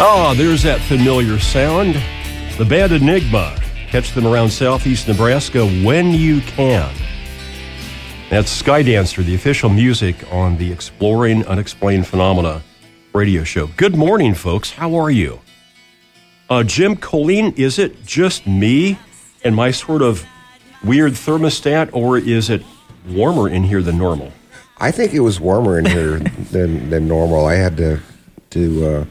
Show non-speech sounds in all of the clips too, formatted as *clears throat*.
Oh, there's that familiar sound. The band Enigma. Catch them around southeast Nebraska when you can. That's Skydancer, the official music on the Exploring Unexplained Phenomena radio show. Good morning, folks. How are you? Uh, Jim Colleen, is it just me and my sort of weird thermostat, or is it warmer in here than normal? I think it was warmer in here *laughs* than than normal. I had to to uh,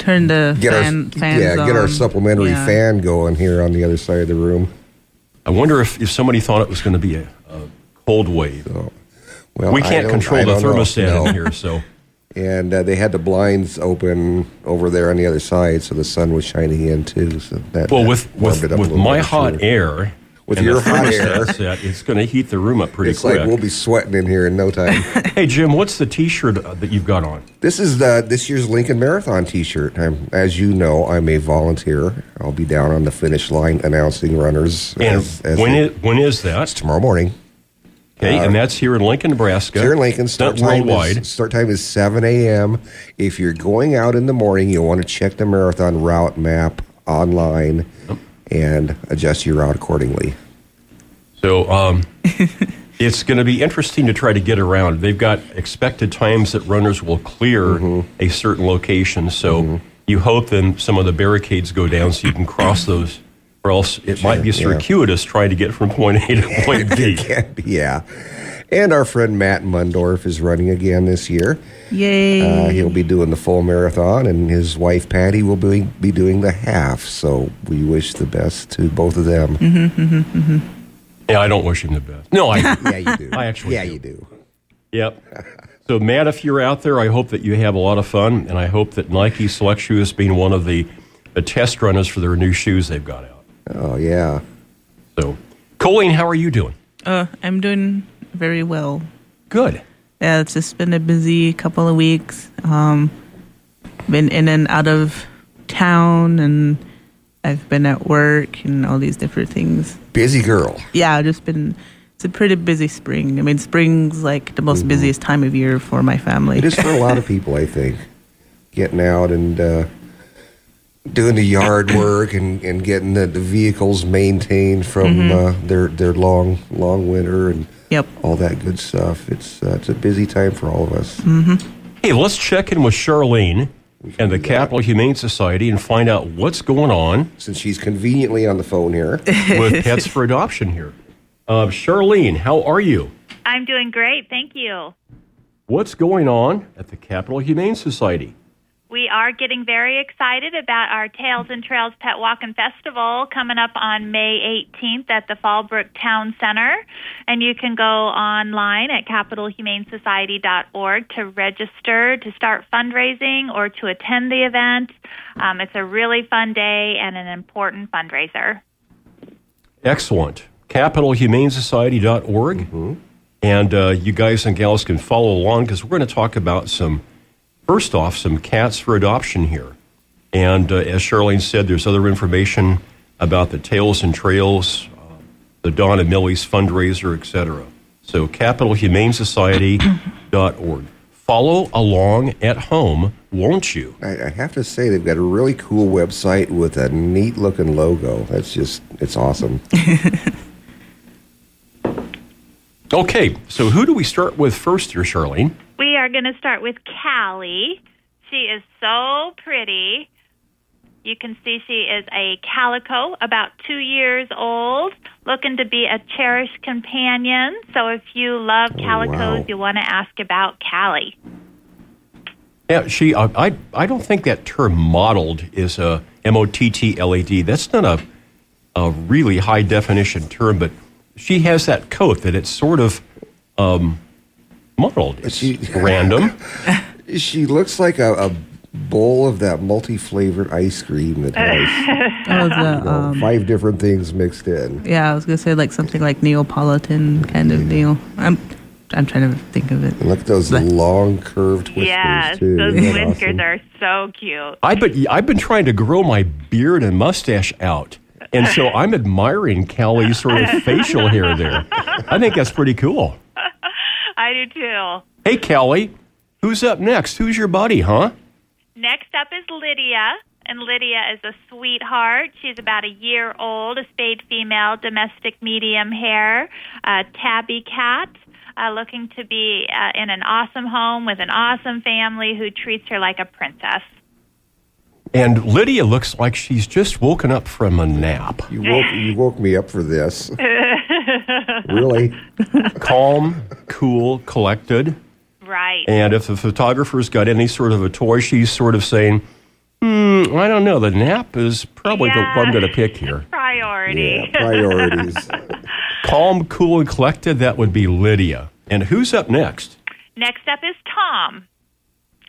Turn the get fan, our fans yeah get our supplementary Yeah. fan going here on the other side of the room. I wonder if, if somebody thought it was going to be a, a cold wave. Well, we can't control the don't know. thermostat No. in here, so. *laughs* And uh, they had the blinds open over there on the other side, so the sun was shining in too. So that Well, with warmed with, it up a with my hot sure. air, With and your the hot air. set, it's going to heat the room up pretty it's quick. like we'll be sweating in here in no time. *laughs* hey, Jim, what's the T-shirt uh, that you've got on? this is the this year's Lincoln Marathon T-shirt. I'm, as you know, I'm a volunteer. I'll be down on the finish line announcing runners. And as, as when is when is that? It's tomorrow morning. Okay, and that's here in Lincoln, Nebraska. Here in Lincoln, start time worldwide. is start time is seven a.m. If you're going out in the morning, you'll want to check the marathon route map online and adjust your route accordingly. So um, *laughs* it's going to be interesting to try to get around. They've got expected times that runners will clear Mm-hmm. a certain location. So you hope then some of the barricades go down so you can cross those, or else it might be yeah. circuitous trying to get from point A to *laughs* point B. It can be, yeah. And our friend Matt Mundorf is running again this year. Yay. Uh, he'll be doing the full marathon, and his wife Patty will be, be doing the half. So we wish the best to both of them. Mm-hmm. Yeah, I don't wish him the best. No, I. *laughs* Yeah, you do. I actually yeah, do. you do. Yep. So, Matt, if you're out there, I hope that you have a lot of fun, and I hope that Nike selects you as being one of the, the test runners for their new shoes they've got out. Oh yeah. So, Colleen, how are you doing? uh, I'm doing very well. Good. Yeah, it's just been a busy couple of weeks. Um, been in and out of town, and I've been at work and all these different things. Busy girl. Yeah, I've just been. It's a pretty busy spring. I mean, spring's like the most busiest time of year for my family. It is for a lot of *laughs* people, I think. Getting out and uh, doing the yard *clears throat* work and, and getting the, the vehicles maintained from uh, their their long long winter and Yep. all that good stuff. It's uh, it's a busy time for all of us. Hey, let's check in with Charlene and the Capital Humane Society and find out what's going on Since she's conveniently on the phone here, *laughs* with Pets for Adoption here. Uh, Charlene, how are you? I'm doing great, thank you. What's going on at the Capital Humane Society? We are getting very excited about our Tails and Trails Pet Walking Festival coming up on May 18th at the Fallbrook Town Center. And you can go online at capitalhumanesociety.org to register to start fundraising or to attend the event. Um, it's a really fun day and an important fundraiser. Excellent. CapitalHumaneSociety.org. And uh, you guys and gals can follow along because we're going to talk about some, first off, some cats for adoption here. And uh, as Charlene said, there's other information about the Tails and Trails, uh, the Don and Millie's fundraiser, etc. So CapitalHumaneSociety.org. Follow along at home, won't you? I, I have to say they've got a really cool website with a neat looking logo. That's just it's awesome. *laughs* Okay, so who do we start with first here, Charlene? We are going to start with Callie. She is so pretty. You can see she is a calico, about two years old, looking to be a cherished companion. So if you love calicos, wow. you want to ask about Callie. Yeah, she. Uh, I. I don't think that term "modeled" is a M O T T L A D. That's not a a really high definition term, but she has that coat that it's sort of um, modeled. It's She- random. *laughs* She looks like a, a bowl of that multi flavored ice cream that *laughs* has That was a, you know, um, five different things mixed in. yeah, I was gonna say like something like Neapolitan kind of deal. I'm, I'm trying to think of it. And look at those Like- long curved whiskers yes, too. those Isn't whiskers awesome? are so cute. I but I've been trying to grow my beard and mustache out, and so *laughs* I'm admiring Callie's sort of facial hair there. I think that's pretty cool. I do too. Hey, Kelly, who's up next? Who's your buddy, huh? Next up is Lydia. And Lydia is a sweetheart. She's about a year old, a spayed female, domestic medium hair, uh, tabby cat. Uh, looking to be uh, in an awesome home with an awesome family who treats her like a princess. And Lydia looks like she's just woken up from a nap. You woke you woke me up for this. *laughs* really? Calm, cool, collected. Right. And if the photographer's got any sort of a toy, she's sort of saying, hmm, I don't know, the nap is probably Yeah. the one I'm going to pick here. *laughs* Priority. Yeah, priorities. *laughs* Calm, cool, and collected, that would be Lydia. And who's up next? Next up is Tom.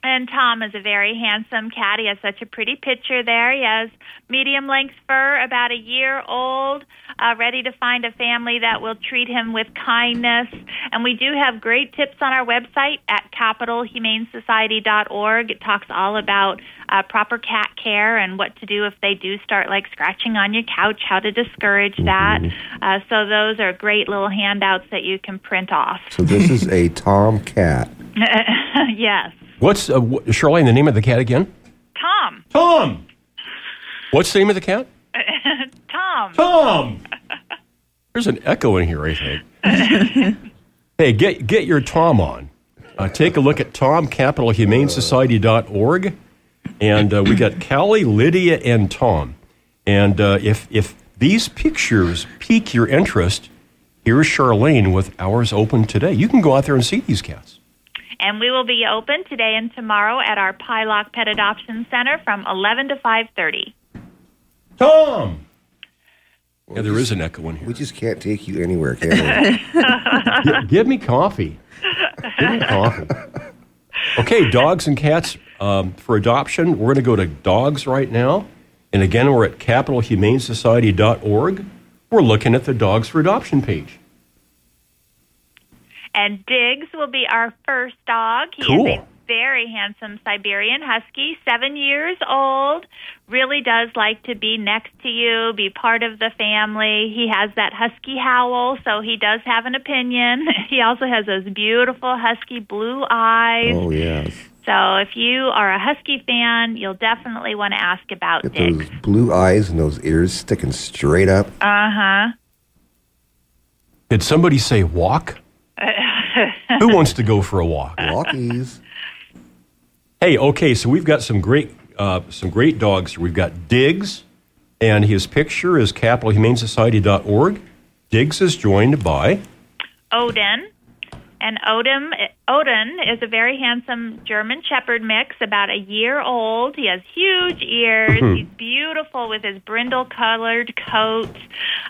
And Tom is a very handsome cat. He has such a pretty picture there. He has medium length fur, about a year old, uh, ready to find a family that will treat him with kindness. And we do have great tips on our website at capitalhumanesociety.org. It talks all about uh, proper cat care and what to do if they do start like scratching on your couch, how to discourage that. Uh, so those are great little handouts that you can print off. So this is a Tom cat. *laughs* yes. What's, uh, wh- Charlene, the name of the cat again? Tom. Tom! What's the name of the cat? *laughs* Tom. Tom! *laughs* There's an echo in here, I think. *laughs* hey, get, get your Tom on. Uh, take a look at tomcapitalhumanesociety.org. And uh, we got Callie, Lydia, and Tom. And uh, if, if these pictures pique your interest, here's Charlene with Hours Open today. You can go out there and see these cats. And we will be open today and tomorrow at our Pieloch Pet Adoption Center from 11 to 5:30. Tom! Yeah, there is an echo in here. We just can't take you anywhere, can we? *laughs* Gi- give me coffee. Give me coffee. Okay, dogs and cats um, for adoption. We're going to go to dogs right now. And again, we're at capitalhumanesociety.org. We're looking at the dogs for adoption page. And Diggs will be our first dog. He Cool. is a very handsome Siberian Husky, seven years old. Really does like to be next to you, be part of the family. He has that Husky howl, so he does have an opinion. *laughs* He also has those beautiful Husky blue eyes. oh yes. So if you are a Husky fan, you'll definitely want to ask about Get Diggs. those blue eyes and those ears sticking straight up. Uh huh. Did somebody say walk? *laughs* Who wants to go for a walk? Walkies. Hey, okay, so we've got some great uh, some great dogs. here. We've got Diggs, and his picture is capitalhumanesociety.org. Diggs is joined by Odin. And Odin, Odin is a very handsome German Shepherd mix, about a year old. He has huge ears. He's beautiful with his brindle colored coat.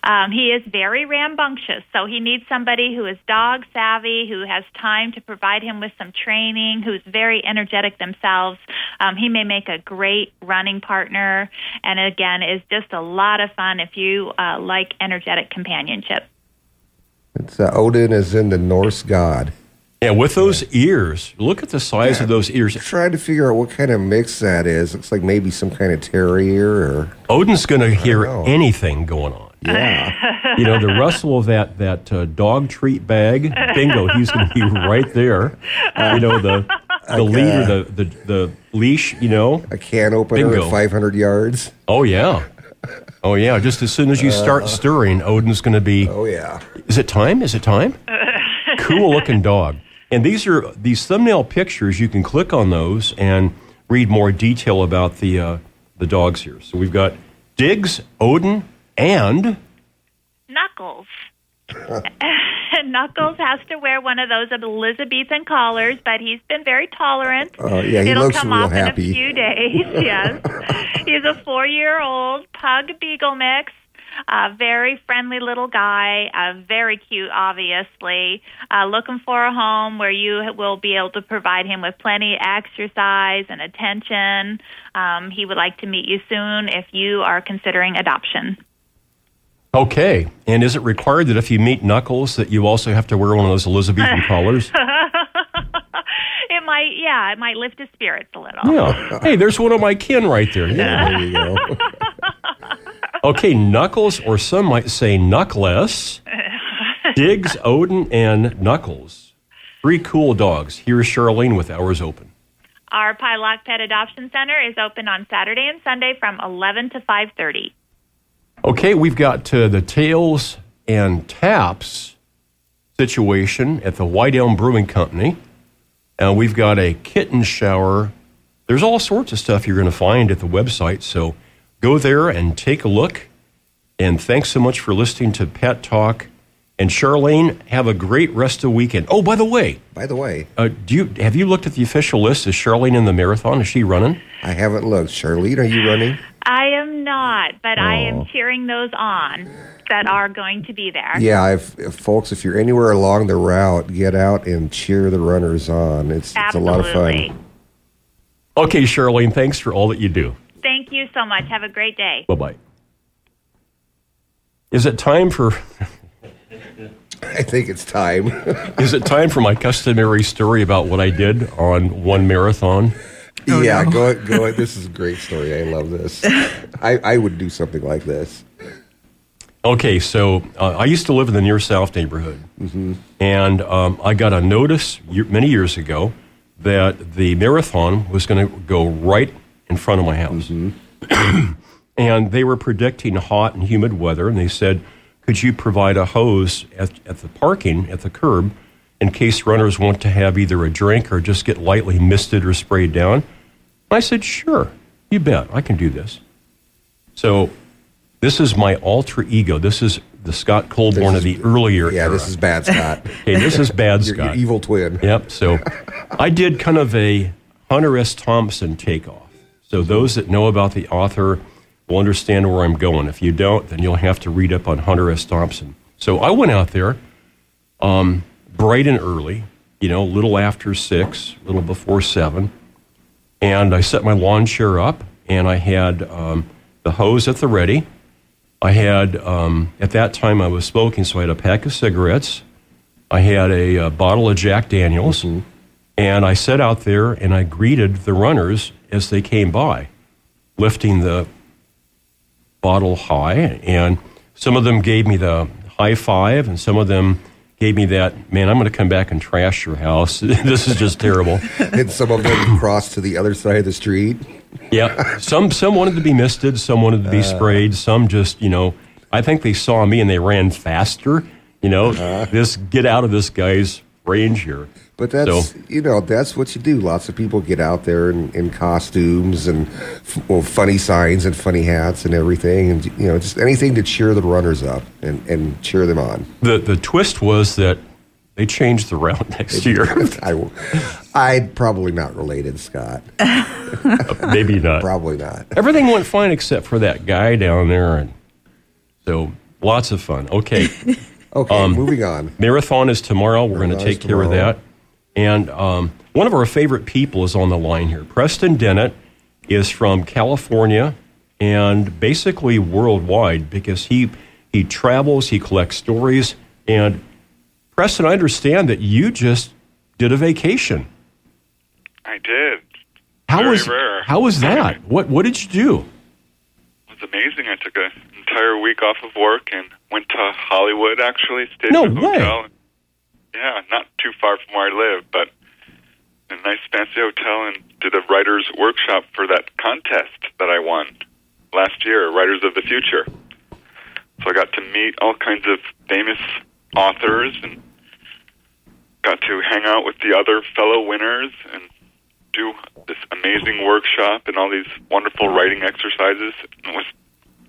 Um, he is very rambunctious, so he needs somebody who is dog savvy, who has time to provide him with some training, who's very energetic themselves. Um, he may make a great running partner, and again, is just a lot of fun if you uh, like energetic companionship. It's uh, Odin is in the Norse god. yeah, with those ears. Look at the size of those ears. Trying to figure out what kind of mix that is. Looks like maybe some kind of terrier or Odin's going to hear know. anything going on. yeah. *laughs* You know, the rustle of that that uh, dog treat bag. Bingo, he's going to be right there. You know, the *laughs* the Like, lead or uh, the, the the leash. You know. a can opener Bingo. at 500 yards. Oh yeah. *laughs* Oh yeah. Just as soon as you start stirring, Odin's going to be. Oh yeah. Is it time? Is it time? *laughs* cool looking dog. And these are these thumbnail pictures. You can click on those and read more detail about the uh, the dogs here. So we've got Diggs, Odin, and Knuckles. *laughs* Knuckles has to wear one of those Elizabethan collars, but he's been very tolerant. Uh, yeah, he It'll looks come real off happy. in a few days. *laughs* yes, *laughs* he's a four-year-old pug beagle mix. A very friendly little guy, uh, very cute, obviously. Uh, looking for a home where you will be able to provide him with plenty of exercise and attention. Um, he would like to meet you soon if you are considering adoption. Okay. And is it required that if you meet Knuckles that you also have to wear one of those Elizabethan *laughs* collars? It might, yeah, it might lift his spirits a little. Yeah. Hey, there's one of my kin right there. Yeah. There you go. *laughs* Okay, Knuckles, or some might say Knuckless. *laughs* Diggs, Odin, and Knuckles. Three cool dogs. Here's Charlene with Hours Open. Our Pieloch Pet Adoption Center is open on Saturday and Sunday from 11 to 5:30. Okay, we've got uh, the Tails and Taps situation at the White Elm Brewing Company. And we've got a kitten shower. There's all sorts of stuff you're going to find at the website. So go there and take a look. And thanks so much for listening to Pet Talk. And Charlene, have a great rest of the weekend. Oh, by the way, By the way, uh, do you have you looked at the official list? Is Charlene in the marathon? Is she running? I haven't looked. Charlene, are you running? I am not, but I Oh. am cheering those on that are going to be there. Yeah, if, if folks, if you're anywhere along the route, get out and cheer the runners on. It's, it's a lot of fun. Okay, Charlene, thanks for all that you do. Thank you so much. Have a great day. Bye bye. Is it time for *laughs* I think it's time. *laughs* is it time for my customary story about what I did on one marathon? yeah, go ahead, go ahead. *laughs* This is a great story. I love this. I, I would do something like this. Okay, so uh, I used to live in the near south neighborhood, and um, I got a notice year, many years ago that the marathon was going to go right in front of my house, *clears throat* and they were predicting hot and humid weather, and they said, "Could you provide a hose at, at the parking at the curb in case runners want to have either a drink or just get lightly misted or sprayed down?" I said, "Sure, you bet, I can do this." So this is my alter ego. This is the Scott Colborn of the earlier Yeah, era. this is bad, Scott. *laughs* okay, this is bad, your, your Scott. evil twin. Yep. So I did kind of a Hunter S. Thompson takeoff. So those that know about the author will understand where I'm going. If you don't, then you'll have to read up on Hunter S. Thompson. So I went out there um, bright and early, you know, a little after six, a little before seven. And I set my lawn chair up and I had um, the hose at the ready. I had, um, at that time, I was smoking, so I had a pack of cigarettes. I had a, uh bottle of Jack Daniels, and I sat out there and I greeted the runners as they came by, lifting the bottle high. And some of them gave me the high five, and some of them gave me that, man, I'm going to come back and trash your house. *laughs* this is just terrible. *laughs* And some of them crossed to the other side of the street. Yeah, some some wanted to be misted, some wanted to Uh. be sprayed, some just you know. I think they saw me and they ran faster. You know, Uh-huh. this get out of this guy's range here. But that's So- you know that's what you do. Lots of people get out there in, in costumes and f- well, funny signs and funny hats and everything, and you know just anything to cheer the runners up and, and cheer them on. The the twist was that they changed the route *laughs* next year. *laughs* I I'd probably not related, Scott. *laughs* Maybe not. Probably not. Everything went fine except for that guy down there, and so lots of fun. Okay, Okay, um, moving on. marathon is tomorrow. We're going to take care of that. And um, one of our favorite people is on the line here. Preston Dennett is from California and basically worldwide because he he travels, he collects stories, and Preston, I understand that you just did a vacation. I did. How Very was rare. how was that? What what did you do? It was amazing. I took an entire week off of work and went to Hollywood. Actually, stayed No in a way. hotel. Yeah, not too far from where I live, but in a nice fancy hotel, and did a writers' workshop for that contest that I won last year, Writers of the Future. So I got to meet all kinds of famous authors and got to hang out with the other fellow winners and do this amazing workshop and all these wonderful writing exercises. It was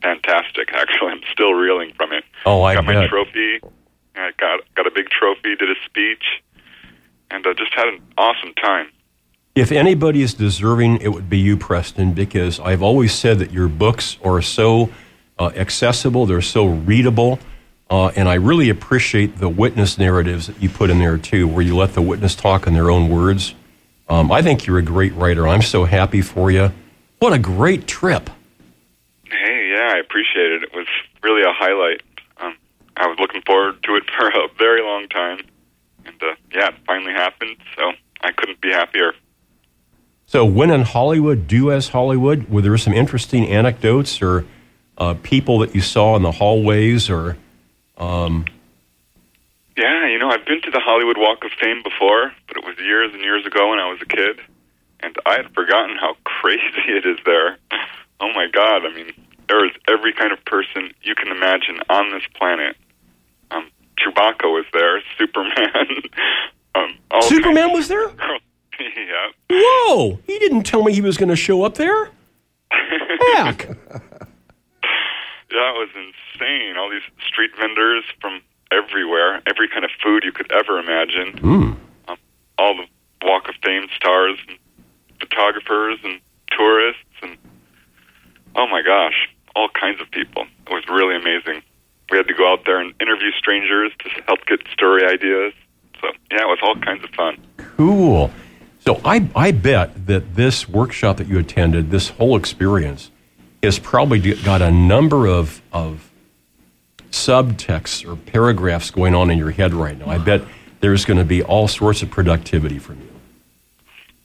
fantastic. Actually, I'm still reeling from it. Oh, I got my bet. trophy. I got got a big trophy. Did a speech, and uh, just had an awesome time. If anybody is deserving, it would be you, Preston, because I've always said that your books are so uh, accessible, they're so readable, uh, and I really appreciate the witness narratives that you put in there too, where you let the witness talk in their own words. Um, I think you're a great writer. I'm so happy for you. What a great trip! Hey, yeah, I appreciate it. It was really a highlight. I was looking forward to it *laughs* for a very long time, and uh, yeah, it finally happened. So I couldn't be happier. So, when in Hollywood, do as Hollywood. Were there some interesting anecdotes or uh, people that you saw in the hallways or Um... Yeah, you know, I've been to the Hollywood Walk of Fame before, but it was years and years ago when I was a kid. and I had forgotten how *laughs* crazy it is there. *laughs* Oh my God! I mean, there is every kind of person you can imagine on this planet. Um, Chewbacca was there, *laughs* Superman. um, all Superman was there? *laughs* yeah. Whoa! He didn't tell me he was going to show up there. Heck! *laughs* Yeah, it was insane. All these street vendors from everywhere, every kind of food you could ever imagine. Mm. Um, all the Walk of Fame stars and photographers and tourists and oh my gosh, all kinds of people. It was really amazing. We had to go out there and interview strangers to help get story ideas. So yeah, it was all kinds of fun. Cool. So I, I bet that this workshop that you attended, this whole experience, has probably got a number of, of subtexts or paragraphs going on in your head right now. I bet there's going to be all sorts of productivity from you.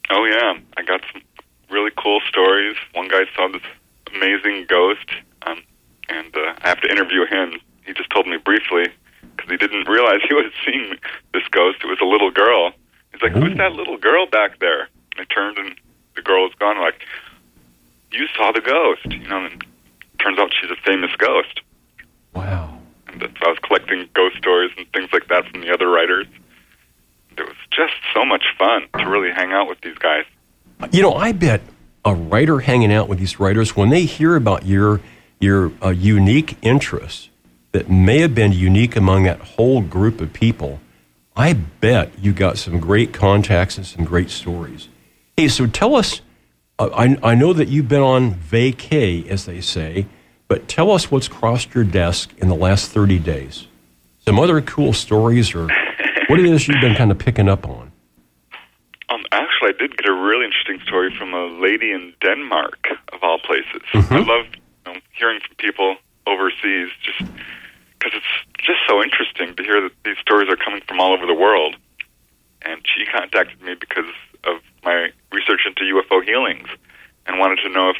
Oh yeah, I got some really cool stories. One guy saw this amazing ghost, um, and uh, I have to interview him. He just told me briefly because he didn't *laughs* realize he was seeing this ghost. It was a little girl. He's like, "Who's that little girl back there?" And I turned, and the girl was gone. I'm like, "You saw the ghost?" You know. And turns out she's a famous ghost. Wow. And so I was collecting ghost stories and things like that from the other writers. It was just so much fun to really hang out with these guys. You know, I bet a writer hanging out with these writers, when they hear about your your uh, unique interests that may have been unique among that whole group of people, I bet you got some great contacts and some great stories. Hey, so tell us. Uh, I I know that you've been on vacay, as they say, but tell us what's crossed your desk in the last thirty days. Some other cool stories, or what it is you've been kind of picking up on. Um, I did get a really interesting story from a lady in Denmark, of all places. I love you know, hearing from people overseas, just because it's just so interesting to hear that these stories are coming from all over the world. And she contacted me because of my research into UFO healings, and wanted to know if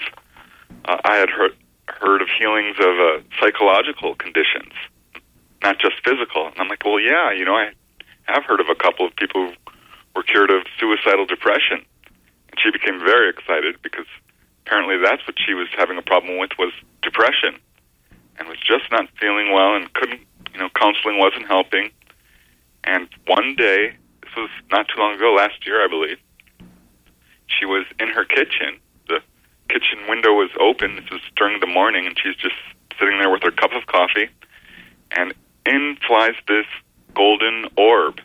uh, I had heard heard of healings of uh, psychological conditions, not just physical. And I'm like, well, yeah, you know, I have heard of a couple of people who were cured of suicidal depression. And she became very excited because apparently that's what she was having a problem with was depression and was just not feeling well and couldn't, you know, counseling wasn't helping. And one day, this was not too long ago, last year, I believe, she was in her kitchen. The kitchen window was open. This was during the morning, and she's just sitting there with her cup of coffee. And in flies this golden orb,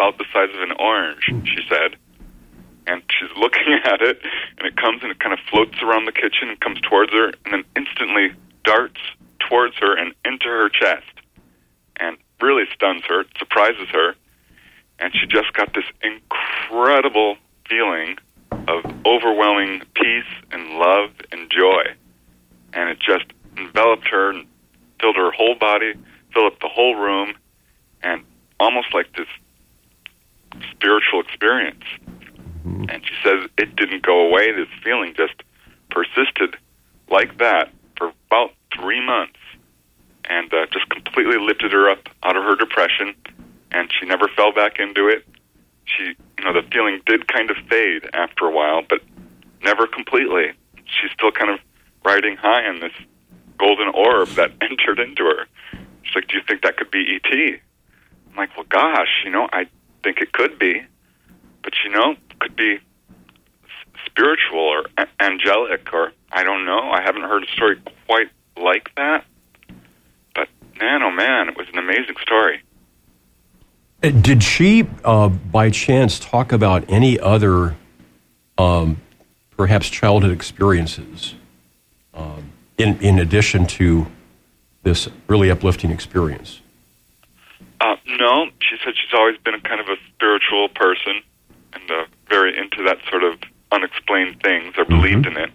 about the size of an orange, hmm. she said. And she's looking *laughs* at it, and it comes and it kind of floats around the kitchen and comes towards her, and then instantly darts towards her and into her chest. And really stuns her, surprises her. And she just got this incredible feeling of overwhelming peace and love and joy. And it just enveloped her and filled her whole body, filled up the whole room, and almost like this spiritual experience. And she says it didn't go away. This feeling just persisted like that for about three months and uh, just completely lifted her up out of her depression. And she never fell back into it. She, you know, the feeling did kind of fade after a while, but never completely. She's still kind of riding high on this golden orb that *laughs* entered into her. She's like, "Do you think that could be ET?" I'm like, "Well, gosh, you know, I think it could be, but you know, could be spiritual or angelic, or I don't know. I haven't heard a story quite like that, but man, oh man, it was an amazing story." Uh, Did she, uh, by chance, talk about any other, um, perhaps childhood experiences, um, in in addition to this really uplifting experience? Uh, no, she said she's always been a kind of a spiritual person and uh, very into that sort of unexplained things or believed in it,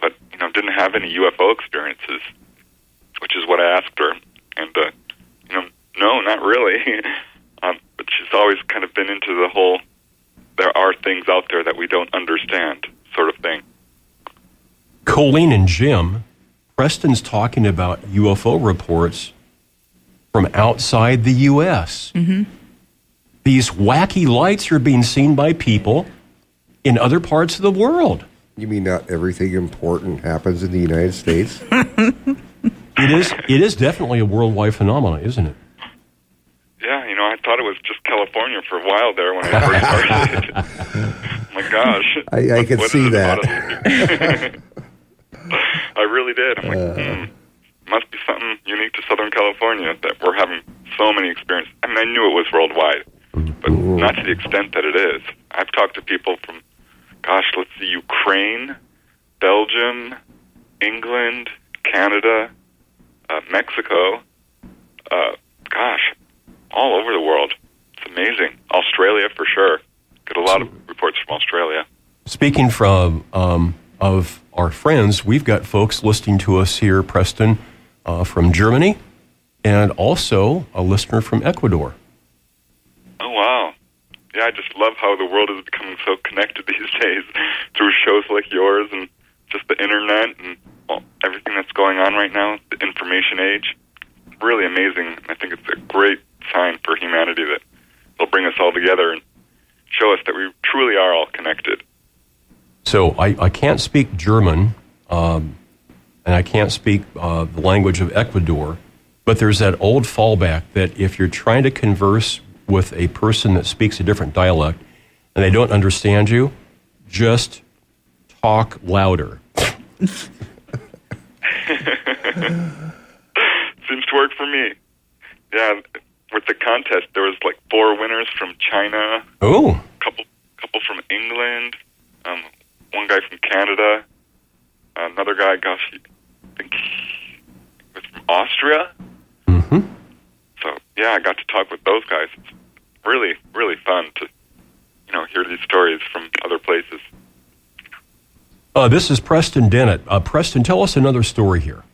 but you know didn't have any UFO experiences, which is what I asked her, and uh, you know, no, not really. *laughs* um, but she's always kind of been into the whole there are things out there that we don't understand sort of thing. Colleen and Jim, Preston's talking about UFO reports from outside the U.S. These wacky lights are being seen by people in other parts of the world. You mean not everything important happens in the United States? *laughs* It is it is definitely a worldwide phenomenon, isn't it? Yeah, you know, I thought it was just California for a while there when I first started. *laughs* My gosh. I, I What- can what is see that. *laughs* I really did. I'm like, Uh. hmm, must be something unique to Southern California that we're having so many experiences. I mean, I knew it was worldwide, but not to the extent that it is. I've talked to people from, gosh, let's see, Ukraine, Belgium, England, Canada, uh, Mexico, uh, gosh, all over the world. It's amazing. Australia for sure. Get a lot of reports from Australia. Speaking from um, of our friends, we've got folks listening to us here, Preston, uh, from Germany, and also a listener from Ecuador. Oh wow. Yeah, I just love how the world is becoming so connected *laughs* these days through shows like yours and just the internet and well, everything that's going on right now, the information age. Really amazing. I think it's a great sign for humanity that it'll bring us all together and show us that we truly are all connected. So I, I can't speak German, um, and I can't speak uh, the language of Ecuador, but there's that old fallback that if you're trying to converse with a person that speaks a different dialect and they don't understand you, just talk louder. *laughs* Seems to work for me. Yeah, with the contest, there was like four winners from China, Oh, couple couple from England, um, one guy from Canada, another guy, gosh, he- think he was from Austria. Mm-hmm. So yeah, I got to talk with those guys. It's really, really fun to, you know, hear these stories from other places. uh, this is Preston Dennett. Uh, Preston, tell us another story here.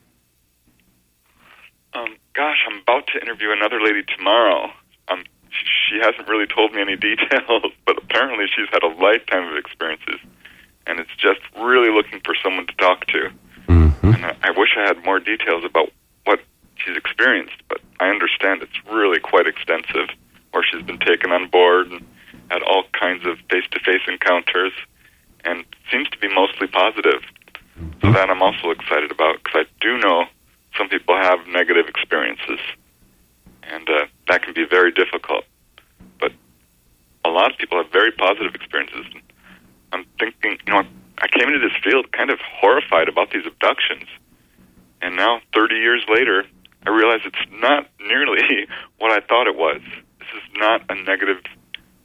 Um, gosh, I'm about to interview another lady tomorrow. Um, she hasn't really told me any *laughs* details, but apparently she's had a lifetime of experiences, and it's just really looking for someone to talk to. Mm-hmm. And I, I wish I had more details about what she's experienced, but I understand it's really quite extensive, where she's been taken on board and had all kinds of face-to-face encounters, and seems to be mostly positive. So that I'm also excited about because I do know some people have negative experiences, and uh, that can be very difficult. But a lot of people have very positive experiences. I'm thinking, you know, I came into this field kind of horrified about these abductions, and now 30 years later, I realize it's not nearly *laughs* what I thought it was. This is not a negative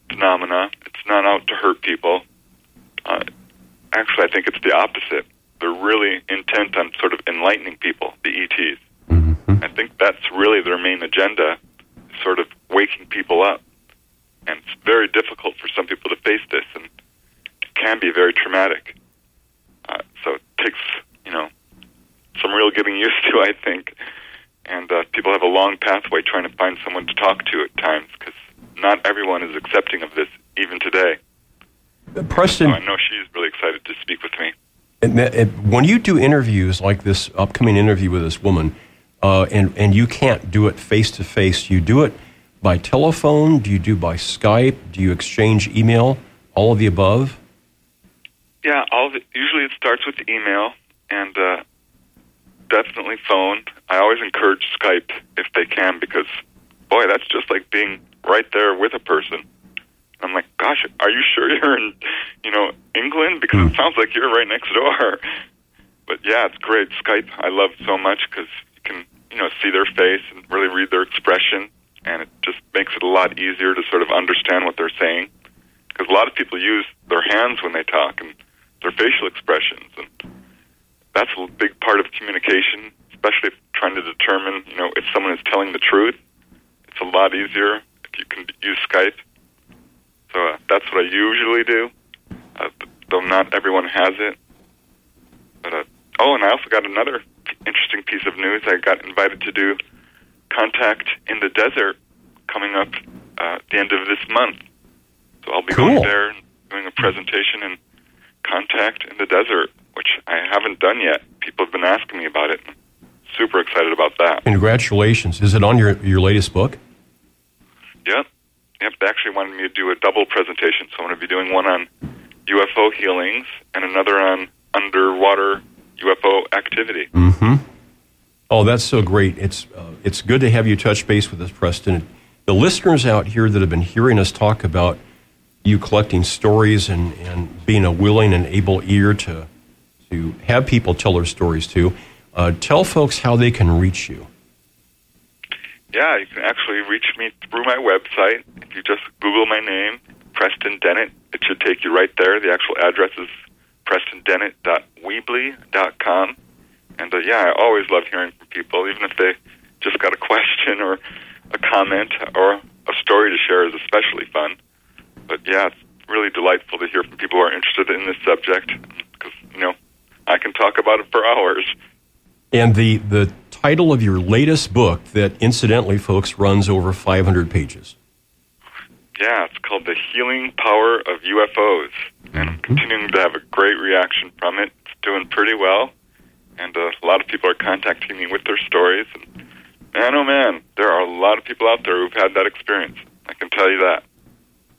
phenomena. It's not out to hurt people. Uh, actually, I think it's the opposite. They're really intent on sort of enlightening people, the ETs. Mm-hmm. I think that's really their main agenda, sort of waking people up. And it's very difficult for some people to face this, and can be very traumatic. Uh, so it takes, you know, some real getting used to, I think. And uh, people have a long pathway trying to find someone to talk to at times because not everyone is accepting of this even today. So Preston, I know she's really excited to speak with me. And that- and when you do interviews like this upcoming interview with this woman, uh, and and you can't do it face to face, you do it by telephone. Do you do by Skype? Do you exchange email? All of the above. Yeah, all it, usually it starts with email and uh, definitely phone. I always encourage Skype if they can because, boy, that's just like being right there with a person. I'm like, gosh, are you sure you're in, you know, England? Because it sounds like you're right next door. But yeah, it's great. Skype, I love so much because you can, you know, see their face and really read their expression, and it just makes it a lot easier to sort of understand what they're saying. Because a lot of people use their hands when they talk and their facial expressions, and that's a big part of communication, especially if trying to determine, you know, if someone is telling the truth. It's a lot easier if you can use Skype. So uh, that's what I usually do, uh, though not everyone has it. But uh, oh, and I also got another interesting piece of news. I got invited to do Contact in the Desert coming up uh, at the end of this month. So I'll be Cool. going there and doing a presentation in Contact in the Desert, which I haven't done yet. People have been asking me about it. I'm super excited about that. Congratulations! Is it on your your latest book? Yep. Yep. They actually wanted me to do a double presentation, so I'm going to be doing one on UFO healings and another on underwater UFO activity. Mm-hmm. Oh, that's so great. It's uh, it's good to have you touch base with us, Preston. The listeners out here that have been hearing us talk about you collecting stories and, and being a willing and able ear to to have people tell their stories to, uh, tell folks how they can reach you. Yeah, you can actually reach me through my website. If you just Google my name, Preston Dennett, it should take you right there. The actual address is prestondennett.weebly.com. And uh, yeah, I always love hearing from people, even if they just got a *laughs* question or a comment or a story to share is especially fun. But yeah, it's really delightful to hear from people who are interested in this subject because, you know, I can talk about it for hours. And the, the title of your latest book, that incidentally, folks, runs over 500 pages. Yeah, it's called The Healing Power of UFOs. And I'm continuing to have a great reaction from it. It's doing pretty well. And uh, a lot of people are contacting me with their stories. And man, oh man, there are a lot of people out there who've had that experience. I can tell you that.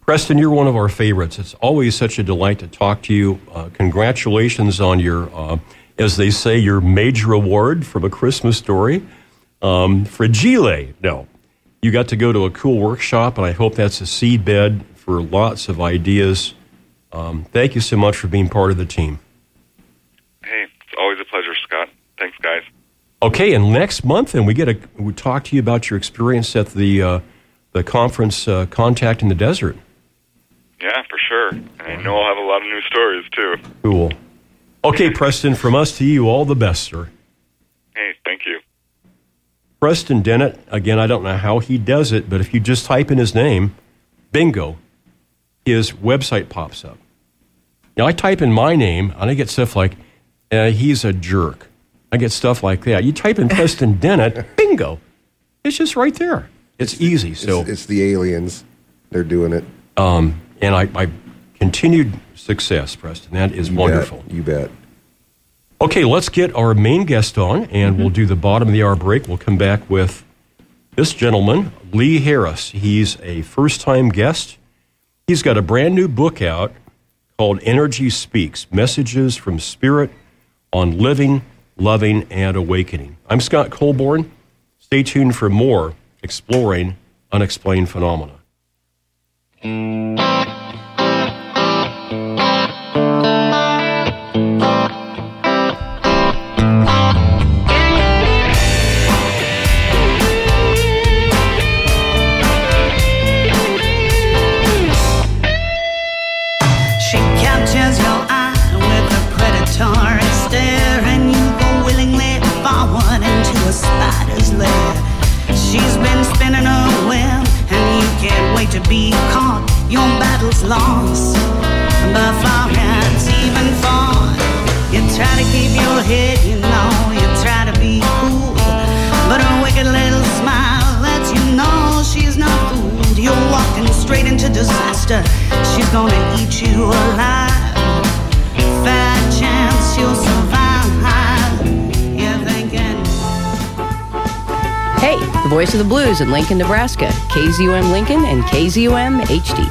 Preston, you're one of our favorites. It's always such a delight to talk to you. Uh, congratulations on your, uh, as they say, your major award from A Christmas Story. Um, Fragile, no. You got to go to a cool workshop, and I hope that's a seedbed for lots of ideas. Um, thank you so much for being part of the team. Hey, it's always a pleasure, Scott. Thanks, guys. Okay, and next month, and we get a we talk to you about your experience at the uh, the conference, uh, Contact in the Desert. Yeah, for sure. And I know I'll have a lot of new stories too. Cool. Okay, Preston, from us to you, all the best, sir. Hey, thank you. Preston Dennett, again, I don't know how he does it, but if you just type in his name, bingo, his website pops up. Now, I type in my name, and I get stuff like, uh, he's a jerk. I get stuff like that. You type in Preston *laughs* Dennett, bingo. It's just right there. It's easy. So It's, it's the aliens. They're doing it. Um, and I, I continued success, Preston. That is You wonderful. Bet. You bet. Okay, let's get our main guest on, and we'll do the bottom of the hour break. We'll come back with this gentleman, Lee Harris. He's a first time guest. He's got a brand new book out called Energy Speaks Messages from Spirit on Living, Loving, and Awakening. I'm Scott Colborn. Stay tuned for more exploring unexplained phenomena. She to be caught. Your battle's lost before it's even fought. You try to keep your head, you know, you try to be cool, but her wicked little smile lets you know she's not fooled. You're walking straight into disaster. She's gonna eat you alive. Fat chance you'll survive. The voice of the blues in Lincoln, Nebraska. KZUM Lincoln and KZUM HD.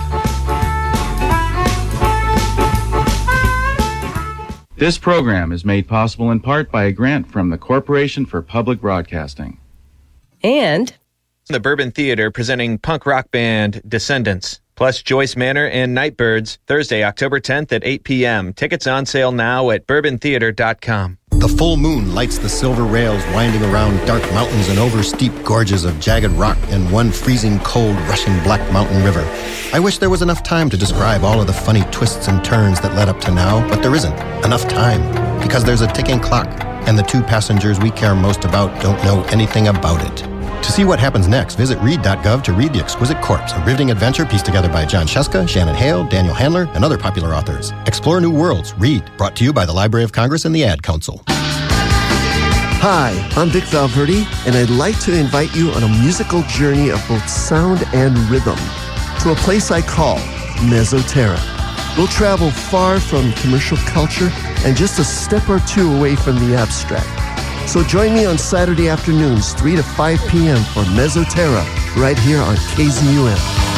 This program is made possible in part by a grant from the Corporation for Public Broadcasting. And the Bourbon Theater presenting punk rock band Descendents, plus Joyce Manor and Night Birds, Thursday, October 10th at 8 p.m. Tickets on sale now at bourbontheater.com. The full moon lights the silver rails winding around dark mountains and over steep gorges of jagged rock and one freezing cold rushing black mountain river. I wish there was enough time to describe all of the funny twists and turns that led up to now, but there isn't enough time because there's a ticking clock and the two passengers we care most about don't know anything about it. To see what happens next, visit read.gov to read The Exquisite Corpse, a riveting adventure pieced together by Jon Scieszka, Shannon Hale, Daniel Handler, and other popular authors. Explore new worlds. Read. Brought to you by the Library of Congress and the Ad Council. Hi, I'm Dick Valverde, and I'd like to invite you on a musical journey of both sound and rhythm to a place I call Mesoterra. We'll travel far from commercial culture and just a step or two away from the abstract. So join me on Saturday afternoons, 3 to 5 p.m. for Mesoterra, right here on KZUM.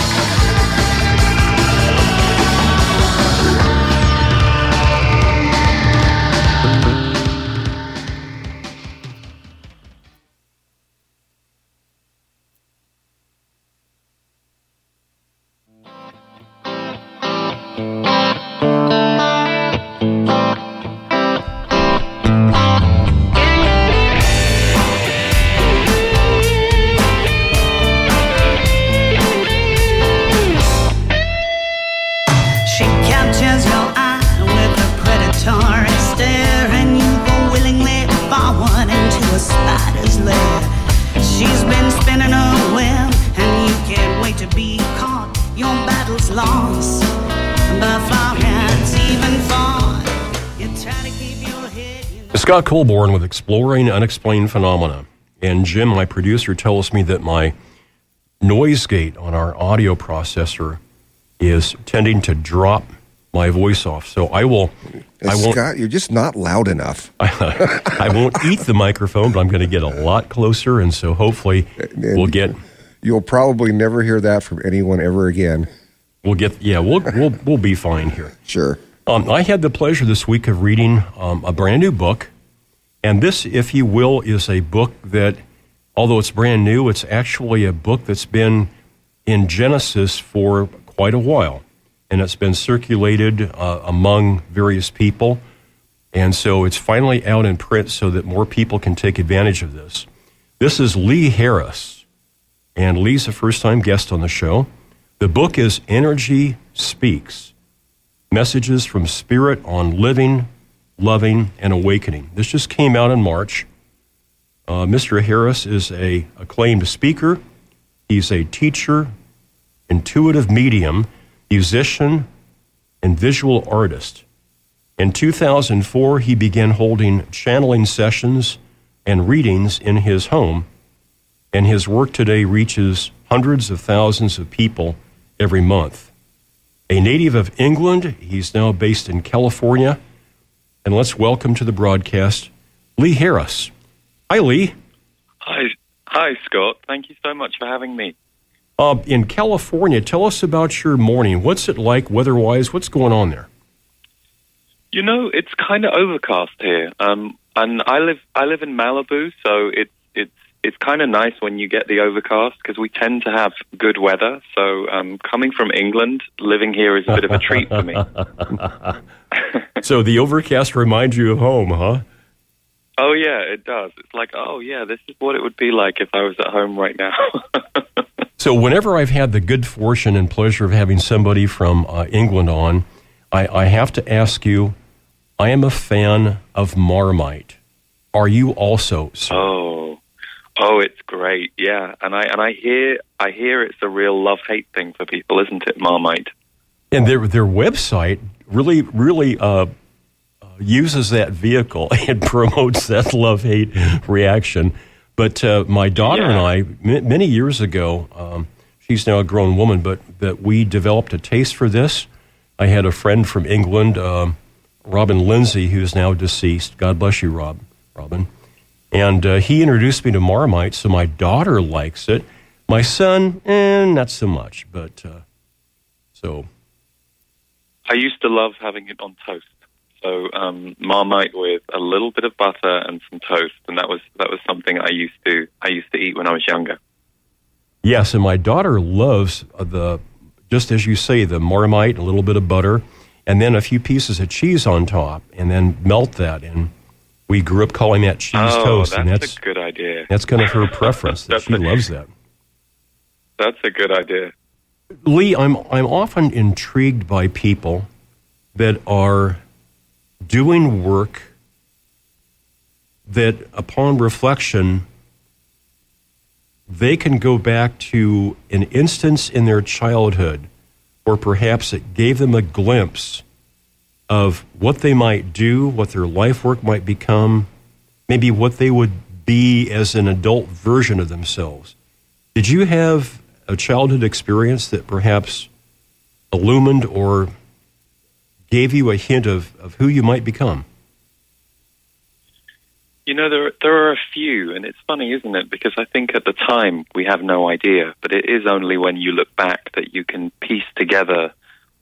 Scott Colborn with Exploring Unexplained Phenomena. And Jim, my producer, tells me that my noise gate on our audio processor is tending to drop my voice off. So I will. I won't, Scott, you're just not loud enough. *laughs* I won't eat the microphone, but I'm going to get a lot closer, and so hopefully we'll get. You'll probably never hear that from anyone ever again. We'll get. Yeah, we'll we'll we'll be fine here. Sure. Um, I had the pleasure this week of reading um, a brand new book, and this, if you will, is a book that, although it's brand new, it's actually a book that's been in Genesis for quite a while, and it's been circulated uh, among various people, and so it's finally out in print so that more people can take advantage of this. This is Lee Harris, and Lee's a first-time guest on the show. The book is Energy Speaks Messages from Spirit on Living, Loving, and Awakening. This just came out in March. Uh, Mr. Harris is a acclaimed speaker. He's a teacher, intuitive medium, musician, and visual artist. In 2004, he began holding channeling sessions and readings in his home, and his work today reaches hundreds of thousands of people every month. A native of England, he's now based in California. And let's welcome to the broadcast Lee Harris. Hi, Lee. Hi, hi, Scott. Thank you so much for having me. Uh, in California, tell us about your morning. What's it like weather-wise? What's going on there? You know, it's kind of overcast here, um, and I live I live in Malibu, so it's it's kind of nice when you get the overcast because we tend to have good weather. So, um, coming from England, living here is a bit of a treat for me. *laughs* so the overcast reminds you of home, huh? Oh yeah, it does. It's like, oh yeah, this is what it would be like if I was at home right now. *laughs* so whenever I've had the good fortune and pleasure of having somebody from uh, England on, I, I have to ask you. I am a fan of Marmite. Are you also? Sir? Oh, oh, it's great. Yeah, and I and I hear I hear it's a real love hate thing for people, isn't it? Marmite. And their their website really really uh, uses that vehicle *laughs* and promotes that love hate reaction. But uh, my daughter Yeah. and I, m- many years ago, um, she's now a grown woman, but that we developed a taste for this. I had a friend from England, um, Robin Lindsay, who's now deceased. God bless you, Rob, Robin. And uh, he introduced me to Marmite, so my daughter likes it. My son, eh, not so much. But uh, so I used to love having it on toast. So um, Marmite with a little bit of butter and some toast, and that was that was something I used to I used to eat when I was younger. Yes, and my daughter loves the, just as you say, the Marmite, a little bit of butter, and then a few pieces of cheese on top, and then melt that. And we grew up calling that cheese oh, toast, that's, and that's a good idea. that's kind of her preference. that she *laughs* a- loves that. That's a good idea. Lee, I'm I'm often intrigued by people that are doing work that, upon reflection, they can go back to an instance in their childhood, or perhaps it gave them a glimpse of what they might do, what their life work might become, maybe what they would be as an adult version of themselves. Did you have a childhood experience that perhaps illumined or gave you a hint of, of who you might become? You know, there there are a few, and it's funny, isn't it? Because I think at the time we have no idea, but it is only when you look back that you can piece together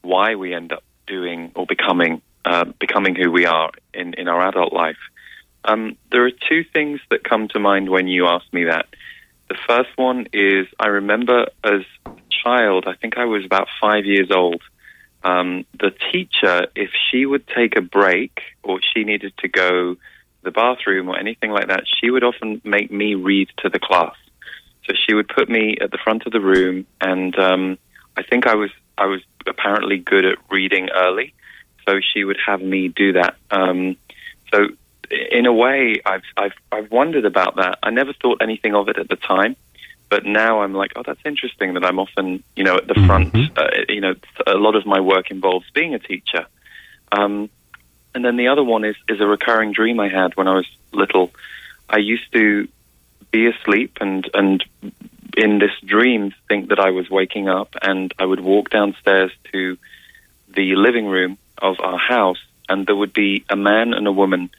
why we end up doing or becoming uh, becoming who we are in in our adult life. Um, there are two things that come to mind when you ask me that. The first one is I remember as a child, I think I was about five years old. Um, the teacher, if she would take a break or she needed to go to the bathroom or anything like that, she would often make me read to the class. So she would put me at the front of the room, and um, I think I was I was apparently good at reading early, so she would have me do that. Um, so in a way, I've I've I've wondered about that. I never thought anything of it at the time, but now I'm like, oh, that's interesting that I'm often, you know, at the front. Uh, you know, a lot of my work involves being a teacher. Um, And then the other one is, is a recurring dream I had when I was little. I used to be asleep and, and in this dream think that I was waking up and I would walk downstairs to the living room of our house and there would be a man and a woman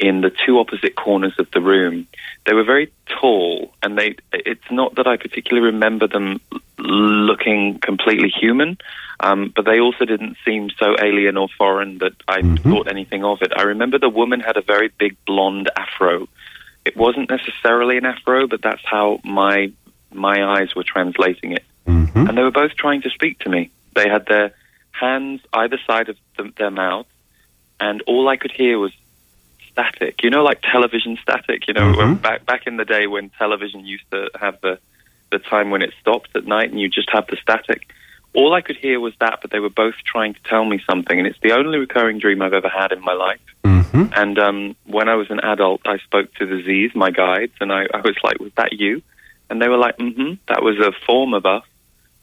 in the two opposite corners of the room. They were very tall, and they. It's not that I particularly remember them looking completely human, um, but they also didn't seem so alien or foreign that I thought anything of it. I remember the woman had a very big blonde afro. It wasn't necessarily an afro, but that's how my my eyes were translating it. Mm-hmm. And they were both trying to speak to me. They had their hands either side of the, their mouth, and all I could hear was static. You know, like television static. You know, mm-hmm. when back back in the day when television used to have the the time when it stopped at night, and you just have the static. All I could hear was that, but they were both trying to tell me something, and it's the only recurring dream I've ever had in my life. Mm-hmm. And um, when I was an adult, I spoke to the Z's, my guides, and I, I was like, "Was that you?" And they were like, "Mm-hmm." That was a form of us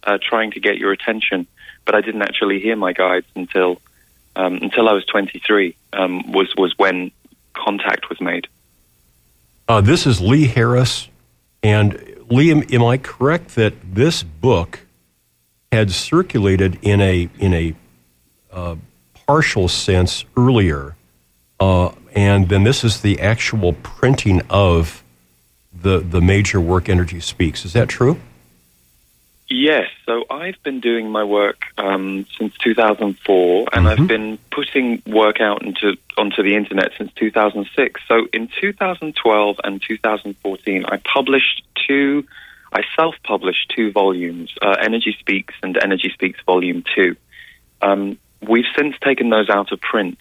uh, trying to get your attention. But I didn't actually hear my guides until um, until I was 23. Um, was was when contact was made. Uh, this is Lee Harris. And Liam, am I correct that this book had circulated in a in a uh, partial sense earlier, uh, and then this is the actual printing of the the major work Energy Speaks. Is that true? Yes, so I've been doing my work um, since 2004, and I've been putting work out into onto the internet since 2006. So in 2012 and 2014, I published two, I self-published two volumes, uh, Energy Speaks and Energy Speaks Volume Two. Um, we've since taken those out of print.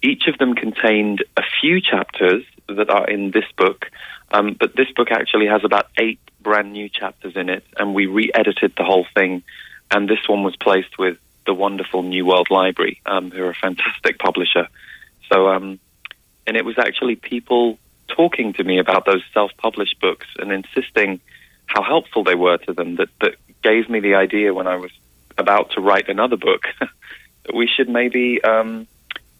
Each of them contained a few chapters that are in this book, um, but this book actually has about eight brand new chapters in it, and we re-edited the whole thing. And this one was placed with the wonderful New World Library, um, who are a fantastic publisher. So, um, and it was actually people talking to me about those self-published books and insisting how helpful they were to them that, that gave me the idea when I was about to write another book *laughs* that we should maybe um,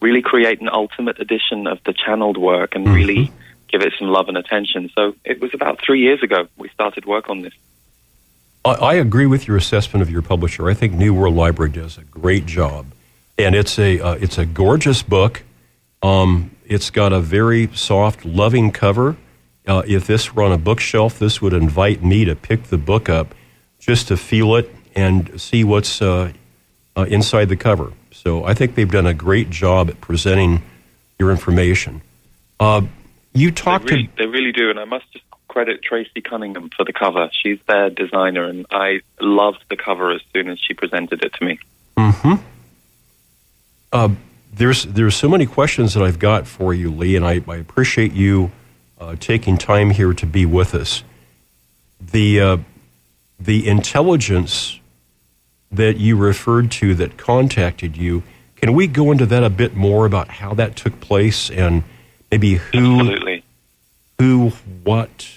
really create an ultimate edition of the channeled work and really give it some love and attention. So it was about three years ago we started work on this. I, I agree with your assessment of your publisher. I think New World Library does a great job, and it's a uh, it's a gorgeous book. Um, it's got a very soft, loving cover. Uh, if this were on a bookshelf, this would invite me to pick the book up just to feel it and see what's uh, uh, inside the cover. So I think they've done a great job at presenting your information. You talked they really, to they really do, and I must just credit Tracy Cunningham for the cover. She's their designer, and I loved the cover as soon as she presented it to me. hmm Uh, there's there's so many questions that I've got for you, Lee, and I, I appreciate you uh, taking time here to be with us. The uh, the intelligence that you referred to that contacted you. Can we go into that a bit more about how that took place and maybe who, Absolutely. who, what,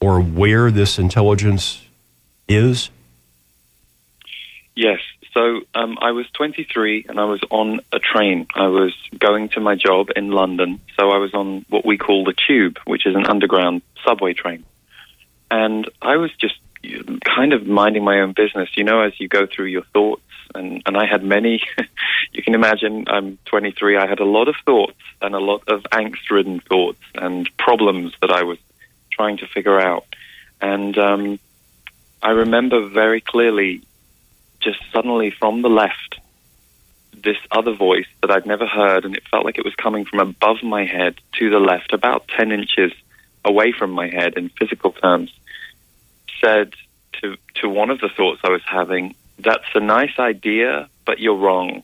or where this intelligence is? Yes. So um, I was 23 and I was on a train. I was going to my job in London. So I was on what we call the tube, which is an underground subway train. And I was just kind of minding my own business, you know, as you go through your thoughts. And, and I had many, *laughs* you can imagine, I'm 23, I had a lot of thoughts and a lot of angst ridden thoughts and problems that I was trying to figure out. And um, I remember very clearly just suddenly from the left, this other voice that I'd never heard, and it felt like it was coming from above my head to the left, about 10 inches away from my head in physical terms, said to, to one of the thoughts I was having, That's a nice idea, but you're wrong.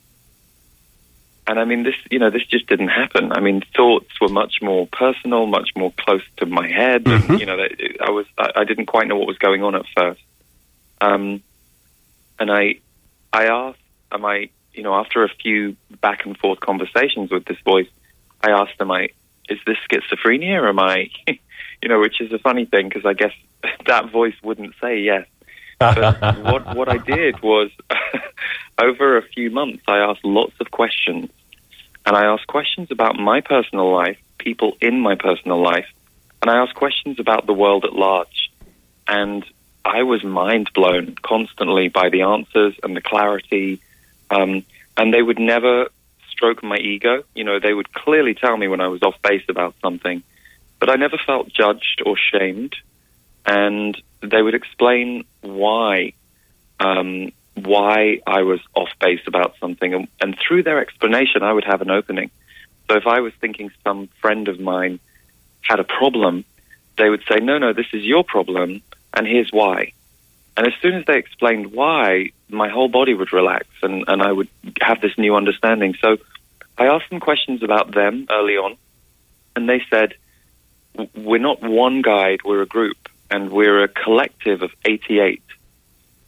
And I mean, this, you know, this just didn't happen. I mean, thoughts were much more personal, much more close to my head. And, you know, I was, I, I didn't quite know what was going on at first. Um, and I, I asked, am I, you know, after a few back and forth conversations with this voice, I asked, am I, is this schizophrenia or am I, *laughs* you know, which is a funny thing because I guess *laughs* that voice wouldn't say yes. But *laughs* what, what I did was, *laughs* over a few months, I asked lots of questions And I asked questions about my personal life, people in my personal life, and I asked questions about the world at large. And I was mind blown constantly by the answers and the clarity. Um, and they would never stroke my ego. You know, they would clearly tell me when I was off base about something, but I never felt judged or shamed. And they would explain why, um, why I was off base about something. And, and through their explanation, I would have an opening. So if I was thinking some friend of mine had a problem, they would say, no, no, this is your problem, and here's why. And as soon as they explained why, my whole body would relax and, and I would have this new understanding. So I asked them questions about them early on, and they said, We're not one guide, we're a group, and we're a collective of 88.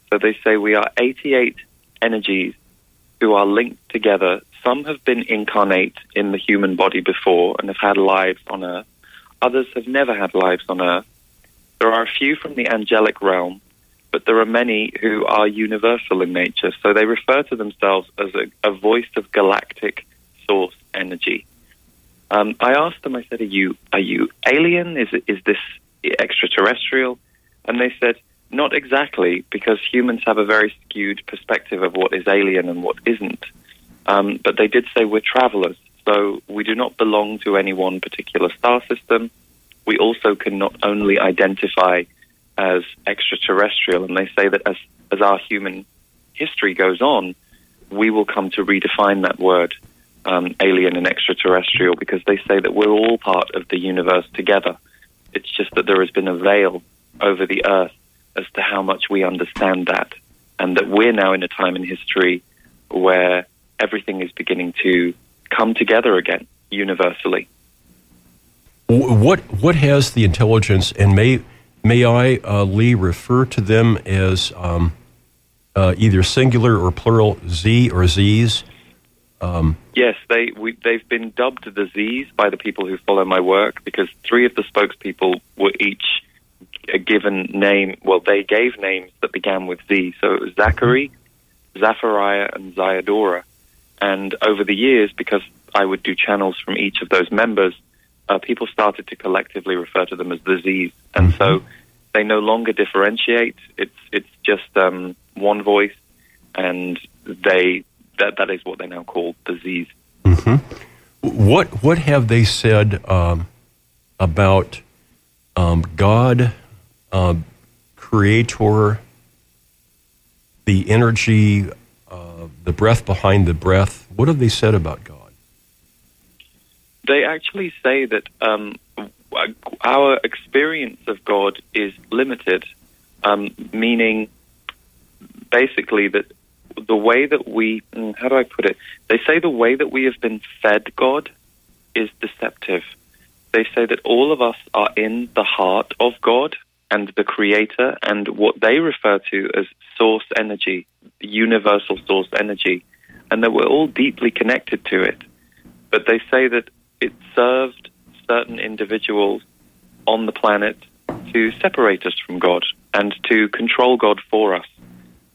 So they say we are 88 energies who are linked together. Some have been incarnate in the human body before and have had lives on Earth, others have never had lives on Earth. There are a few from the angelic realm but there are many who are universal in nature. So they refer to themselves as a, a voice of galactic source energy. Um, I asked them, I said, are you, are you alien? Is, is this extraterrestrial? And they said, not exactly, because humans have a very skewed perspective of what is alien and what isn't. Um, but they did say we're travelers, so we do not belong to any one particular star system. We also can not only identify as extraterrestrial, and they say that as as our human history goes on, we will come to redefine that word um, alien and extraterrestrial because they say that we're all part of the universe together. It's just that there has been a veil over the earth as to how much we understand that, and that we're now in a time in history where everything is beginning to come together again universally. What what has the intelligence and may May I, uh, Lee, refer to them as um, uh, either singular or plural Z or Zs? Um, yes, they we, they've been dubbed the Zs by the people who follow my work because three of the spokespeople were each a given name. Well, they gave names that began with Z. So it was Zachary, Zaphariah, and Zayadora. And over the years, because I would do channels from each of those members, uh, people started to collectively refer to them as the Z's, and mm-hmm. so they no longer differentiate. It's it's just um, one voice, and they that that is what they now call the Z's. Mm-hmm. What what have they said um, about um, God, uh, Creator, the energy, uh, the breath behind the breath? What have they said about God? They actually say that um, our experience of God is limited, um, meaning basically that the way that we, mm, how do I put it? They say the way that we have been fed God is deceptive. They say that all of us are in the heart of God and the Creator and what they refer to as source energy, universal source energy, and that we're all deeply connected to it. But they say that it served certain individuals on the planet to separate us from God and to control God for us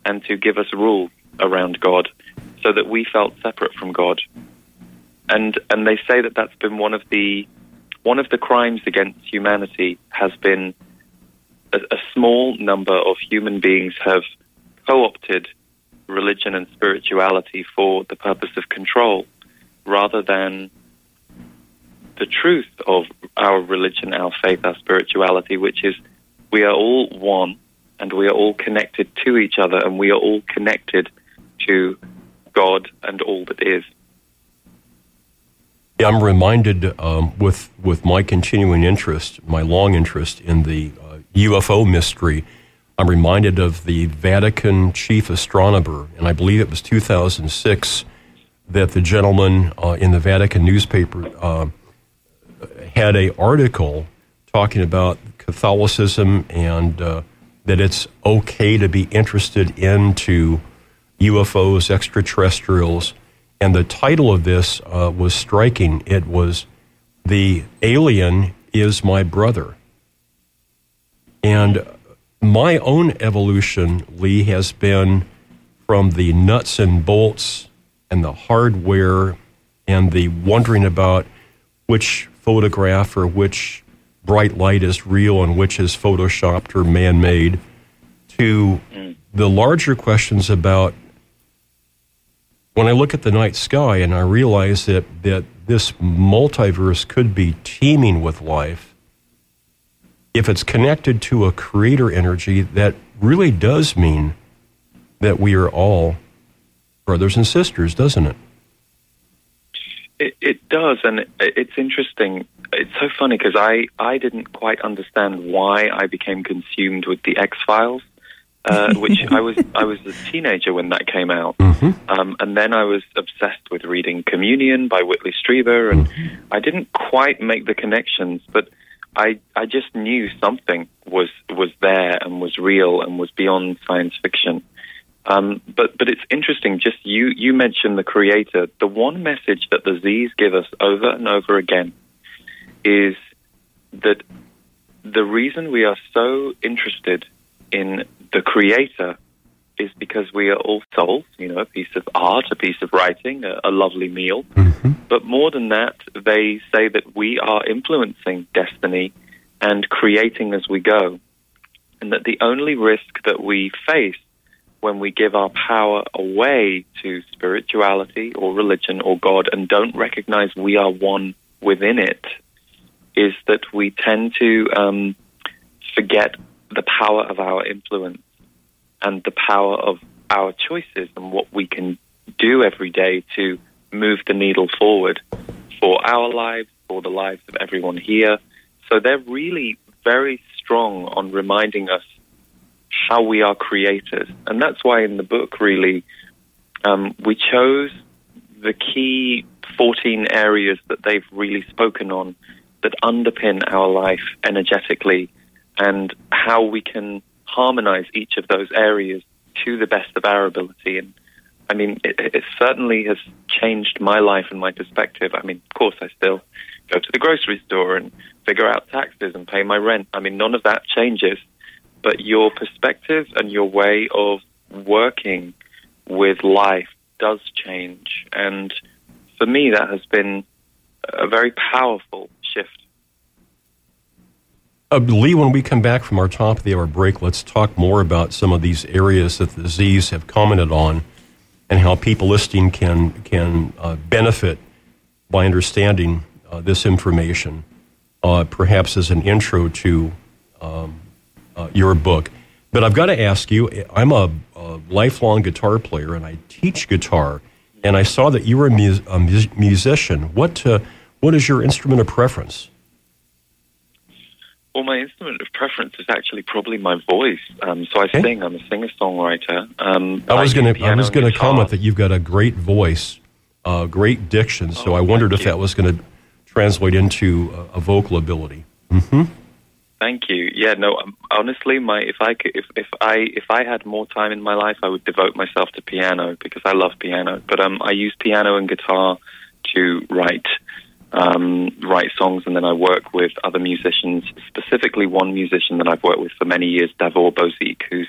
and to give us rules around God so that we felt separate from God. And and they say that that's been one of the one of the crimes against humanity has been a, a small number of human beings have co-opted religion and spirituality for the purpose of control rather than the truth of our religion, our faith, our spirituality, which is we are all one and we are all connected to each other and we are all connected to God and all that is. I'm reminded um, with with my continuing interest, my long interest in the uh, UFO mystery. I'm reminded of the Vatican chief astronomer, and I believe it was 2006 that the gentleman uh, in the Vatican newspaper uh, had a article talking about Catholicism and uh, that it's okay to be interested into UFOs, extraterrestrials, and the title of this uh, was striking. It was "The Alien Is My Brother," and my own evolution, Lee, has been from the nuts and bolts and the hardware and the wondering about which photograph or which bright light is real and which is photoshopped or man made, to the larger questions about when I look at the night sky and I realize that, that this multiverse could be teeming with life, if it's connected to a creator energy, that really does mean that we are all brothers and sisters, doesn't it? It, it does, and it, it's interesting. It's so funny because I, I didn't quite understand why I became consumed with the X Files, uh, *laughs* which I was I was a teenager when that came out, um, and then I was obsessed with reading Communion by Whitley Strieber, and I didn't quite make the connections, but I I just knew something was was there and was real and was beyond science fiction. Um, but but it's interesting. Just you you mentioned the creator. The one message that the Z's give us over and over again is that the reason we are so interested in the creator is because we are all souls. You know, a piece of art, a piece of writing, a, a lovely meal. But more than that, they say that we are influencing destiny and creating as we go, and that the only risk that we face when we give our power away to spirituality or religion or God and don't recognize we are one within it is that we tend to um, forget the power of our influence and the power of our choices and what we can do every day to move the needle forward for our lives, for the lives of everyone here. So they're really very strong on reminding us how we are created. And that's why in the book, really, um, we chose the key 14 areas that they've really spoken on that underpin our life energetically and how we can harmonize each of those areas to the best of our ability. And I mean, it, it certainly has changed my life and my perspective. I mean, of course, I still go to the grocery store and figure out taxes and pay my rent. I mean, none of that changes but your perspective and your way of working with life does change. And for me, that has been a very powerful shift. Uh, Lee, when we come back from our top of the hour break, let's talk more about some of these areas that the Z's have commented on and how people listening can, can uh, benefit by understanding uh, this information, uh, perhaps as an intro to um, uh, your book. But I've got to ask you I'm a, a, lifelong guitar player and I teach guitar, and I saw that you were a, mu- a mu- musician. What, uh, what is your instrument of preference? Well, my instrument of preference is actually probably my voice. Um, so I Okay. sing. I'm a singer-songwriter. Um, I was going to I was going to comment that you've got a great voice, uh, great diction. So I wondered if that was going to translate into a, a vocal ability. hmm Thank you. Yeah, no. Um, honestly, my if I could, if if I if I had more time in my life, I would devote myself to piano because I love piano. But um, I use piano and guitar to write um, write songs, and then I work with other musicians. Specifically, one musician that I've worked with for many years, Davor Bozik, who's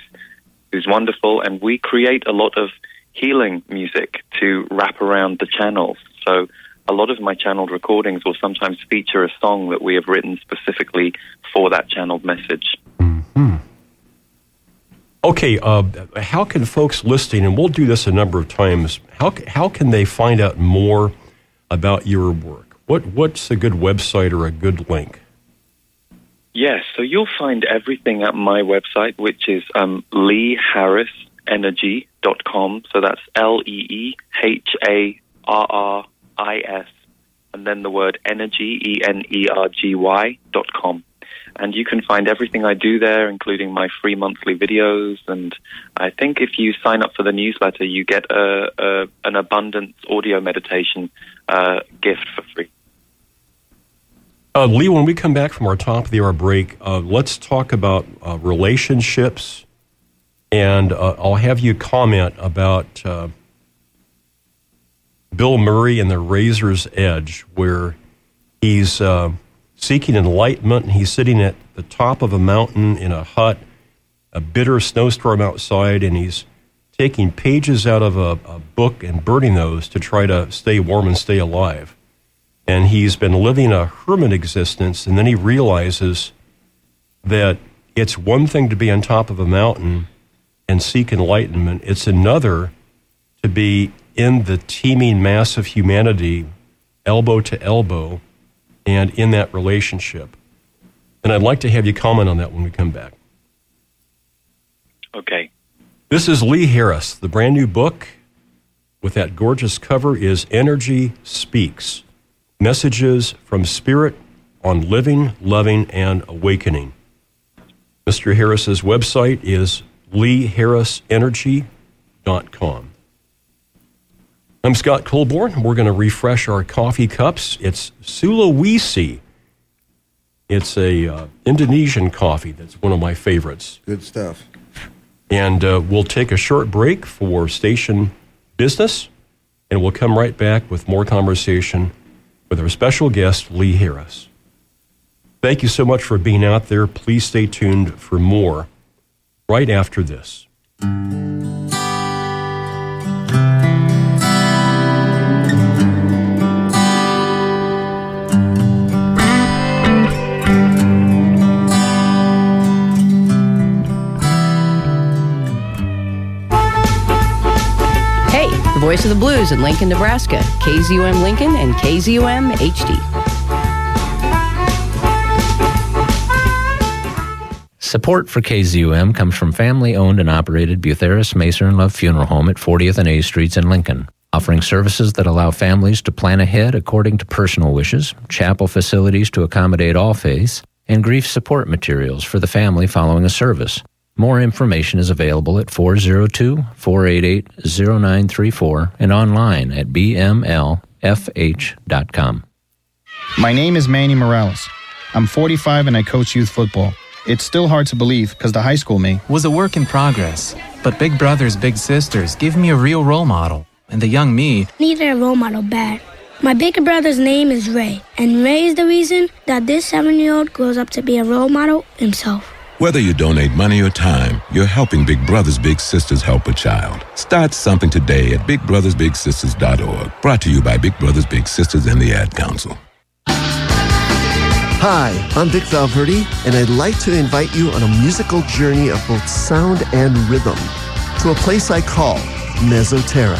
who's wonderful, and we create a lot of healing music to wrap around the channels. So a lot of my channeled recordings will sometimes feature a song that we have written specifically for that channeled message. Okay, uh, how can folks listening, and we'll do this a number of times, how, how can they find out more about your work? What, what's a good website or a good link? Yes, so you'll find everything at my website, which is um, leeharrisenergy.com. So that's L E E H A R R I S, and then the word energy, E N E R G Y dot com. And you can find everything I do there, including my free monthly videos. And I think if you sign up for the newsletter, you get a, a, an abundance audio meditation uh, gift for free. Uh, Lee, when we come back from our top of the hour break, uh, let's talk about uh, relationships. And uh, I'll have you comment about uh, Bill Murray and the Razor's Edge, where he's seeking enlightenment he's sitting at the top of a mountain in a hut, a bitter snowstorm outside, and he's taking pages out of a, a book and burning those to try to stay warm and stay alive. And he's been living a hermit existence, and then he realizes that it's one thing to be on top of a mountain and seek enlightenment, it's another to be in the teeming mass of humanity, elbow to elbow, and in that relationship. And I'd like to have you comment on that when we come back. Okay. This is Lee Harris. The brand new book with that gorgeous cover is Energy Speaks Messages from Spirit on Living, Loving, and Awakening. Mr. Harris's website is leeharrisenergy.com. I'm Scott Colborn. We're going to refresh our coffee cups. It's Sulawesi. It's a uh, Indonesian coffee that's one of my favorites. Good stuff. And uh, we'll take a short break for station business, and we'll come right back with more conversation with our special guest, Lee Harris. Thank you so much for being out there. Please stay tuned for more right after this. Voice of the blues in Lincoln, Nebraska. KZUM Lincoln and KZUM HD. Support for KZUM comes from family owned and operated Butherus Maser and Love Funeral Home at 40th and A Streets in Lincoln, offering services that allow families to plan ahead according to personal wishes, chapel facilities to accommodate all faiths, and grief support materials for the family following a service. More information is available at 402 488 0934 and online at bmlfh.com. My name is Manny Morales. I'm 45 and I coach youth football. It's still hard to believe because the high school me was a work in progress. But Big Brothers Big Sisters give me a real role model, and the young me needed a role model bad. My big brother's name is Ray, and Ray is the reason that this seven year old grows up to be a role model himself. Whether you donate money or time, you're helping Big Brothers Big Sisters help a child. Start something today at bigbrothersbigsisters.org. Brought to you by Big Brothers Big Sisters and the Ad Council. Hi, I'm Vic Valverde, and I'd like to invite you on a musical journey of both sound and rhythm to a place I call Mesoterra.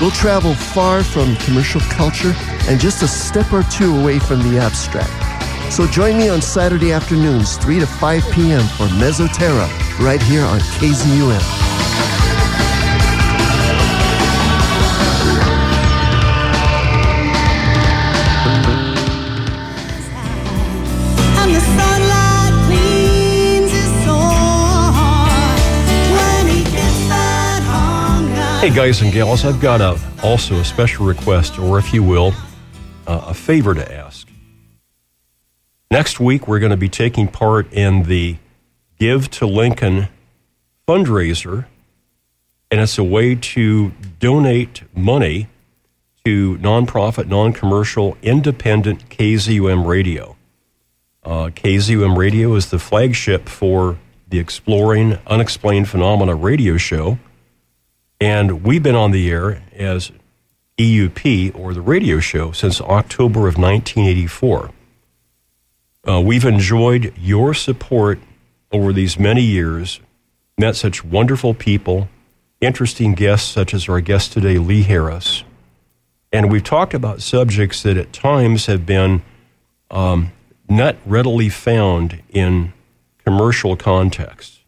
We'll travel far from commercial culture and just a step or two away from the abstract. So join me on Saturday afternoons, 3 to 5 p.m. for Mesoterra, right here on KZUM. And the sunlight cleans his soul when he gets that hunger. Hey, guys and gals, I've got a, also a special request, or if you will, uh, a favor to ask. Next week, we're going to be taking part in the Give to Lincoln fundraiser, and it's a way to donate money to nonprofit, non commercial, independent KZUM radio. Uh, KZUM radio is the flagship for the Exploring Unexplained Phenomena radio show. And we've been on the air as EUP, or the radio show, since October of 1984. Uh, we've enjoyed your support over these many years, met such wonderful people, interesting guests such as our guest today, Lee Harris. And we've talked about subjects that at times have been um, not readily found in commercial contexts.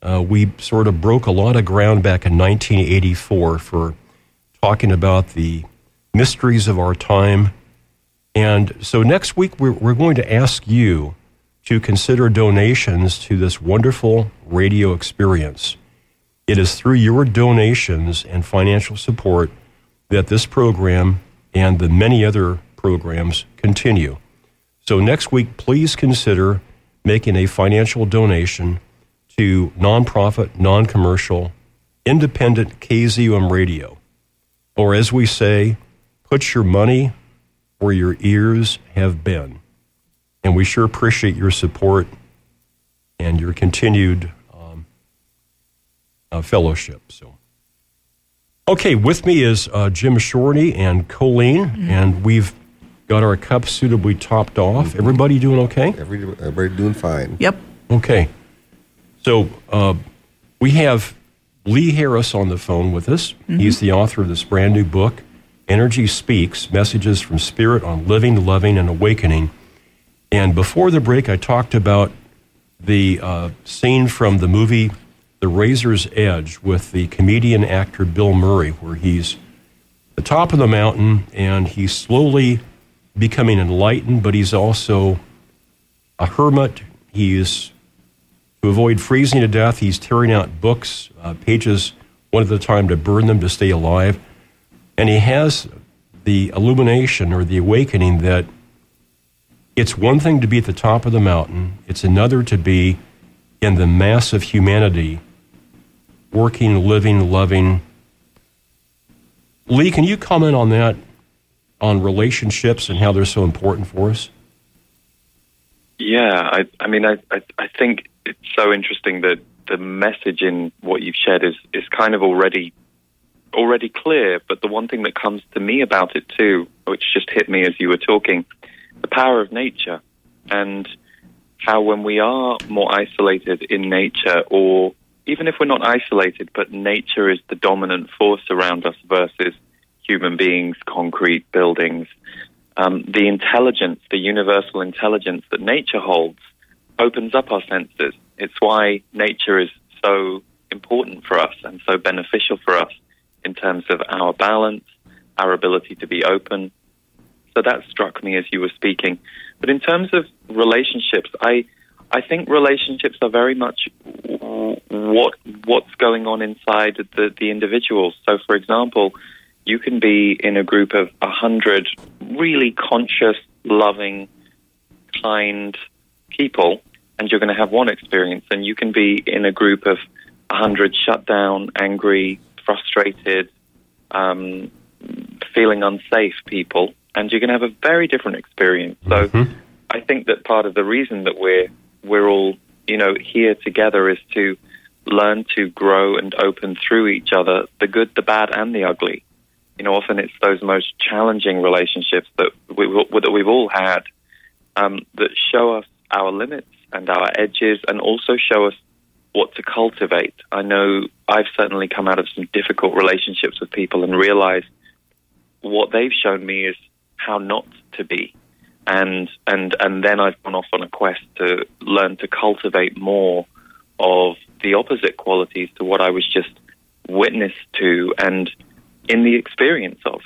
Uh, we sort of broke a lot of ground back in 1984 for talking about the mysteries of our time. And so next week, we're, we're going to ask you to consider donations to this wonderful radio experience. It is through your donations and financial support that this program and the many other programs continue. So next week, please consider making a financial donation to nonprofit, non commercial, independent KZUM radio. Or as we say, put your money where your ears have been. And we sure appreciate your support and your continued um, uh, fellowship. So Okay, with me is uh, Jim Shorty and Colleen, Mm-hmm. and we've got our cups suitably topped off. Mm-hmm. Everybody doing okay? Every, everybody doing fine. Yep. Okay. So uh, we have Lee Harris on the phone with us. Mhm. He's the author of this brand new book, Energy Speaks Messages from Spirit on Living, Loving, and Awakening. And before the break, I talked about the uh, scene from the movie The Razor's Edge with the comedian actor Bill Murray, where he's the top of the mountain and he's slowly becoming enlightened, but he's also a hermit. He's to avoid freezing to death, he's tearing out books, uh, pages one at a time to burn them to stay alive. And he has the illumination or the awakening that it's one thing to be at the top of the mountain, it's another to be in the mass of humanity, working, living, loving. Lee, can you comment on that, on relationships and how they're so important for us? Yeah, I, I mean, I, I, I think it's so interesting that the message in what you've shared is, is kind of already already clear. But the one thing that comes to me about it too, which just hit me as you were talking, the power of nature and how when we are more isolated in nature, or even if we're not isolated, but nature is the dominant force around us versus human beings, concrete buildings, um, the intelligence, the universal intelligence that nature holds, opens up our senses. It's why nature is so important for us and so beneficial for us in terms of our balance, our ability to be open. So that struck me as you were speaking. But in terms of relationships, I I think relationships are very much what what's going on inside the the individuals. So, for example, you can be in a group of a hundred really conscious, loving, kind people, and you're going to have one experience. And you can be in a group of a hundred shut down, angry, frustrated, um, feeling unsafe people, and you're going to have a very different experience. So, I think that part of the reason that we're we're all you know here together is to learn to grow and open through each other, the good, the bad, and the ugly. You know, often it's those most challenging relationships that we that we've all had um, that show us our limits and our edges, and also show us what to cultivate. I know I've certainly come out of some difficult relationships with people and realized what they've shown me is how not to be. And and and then I've gone off on a quest to learn to cultivate more of the opposite qualities to what I was just witness to and in the experience of.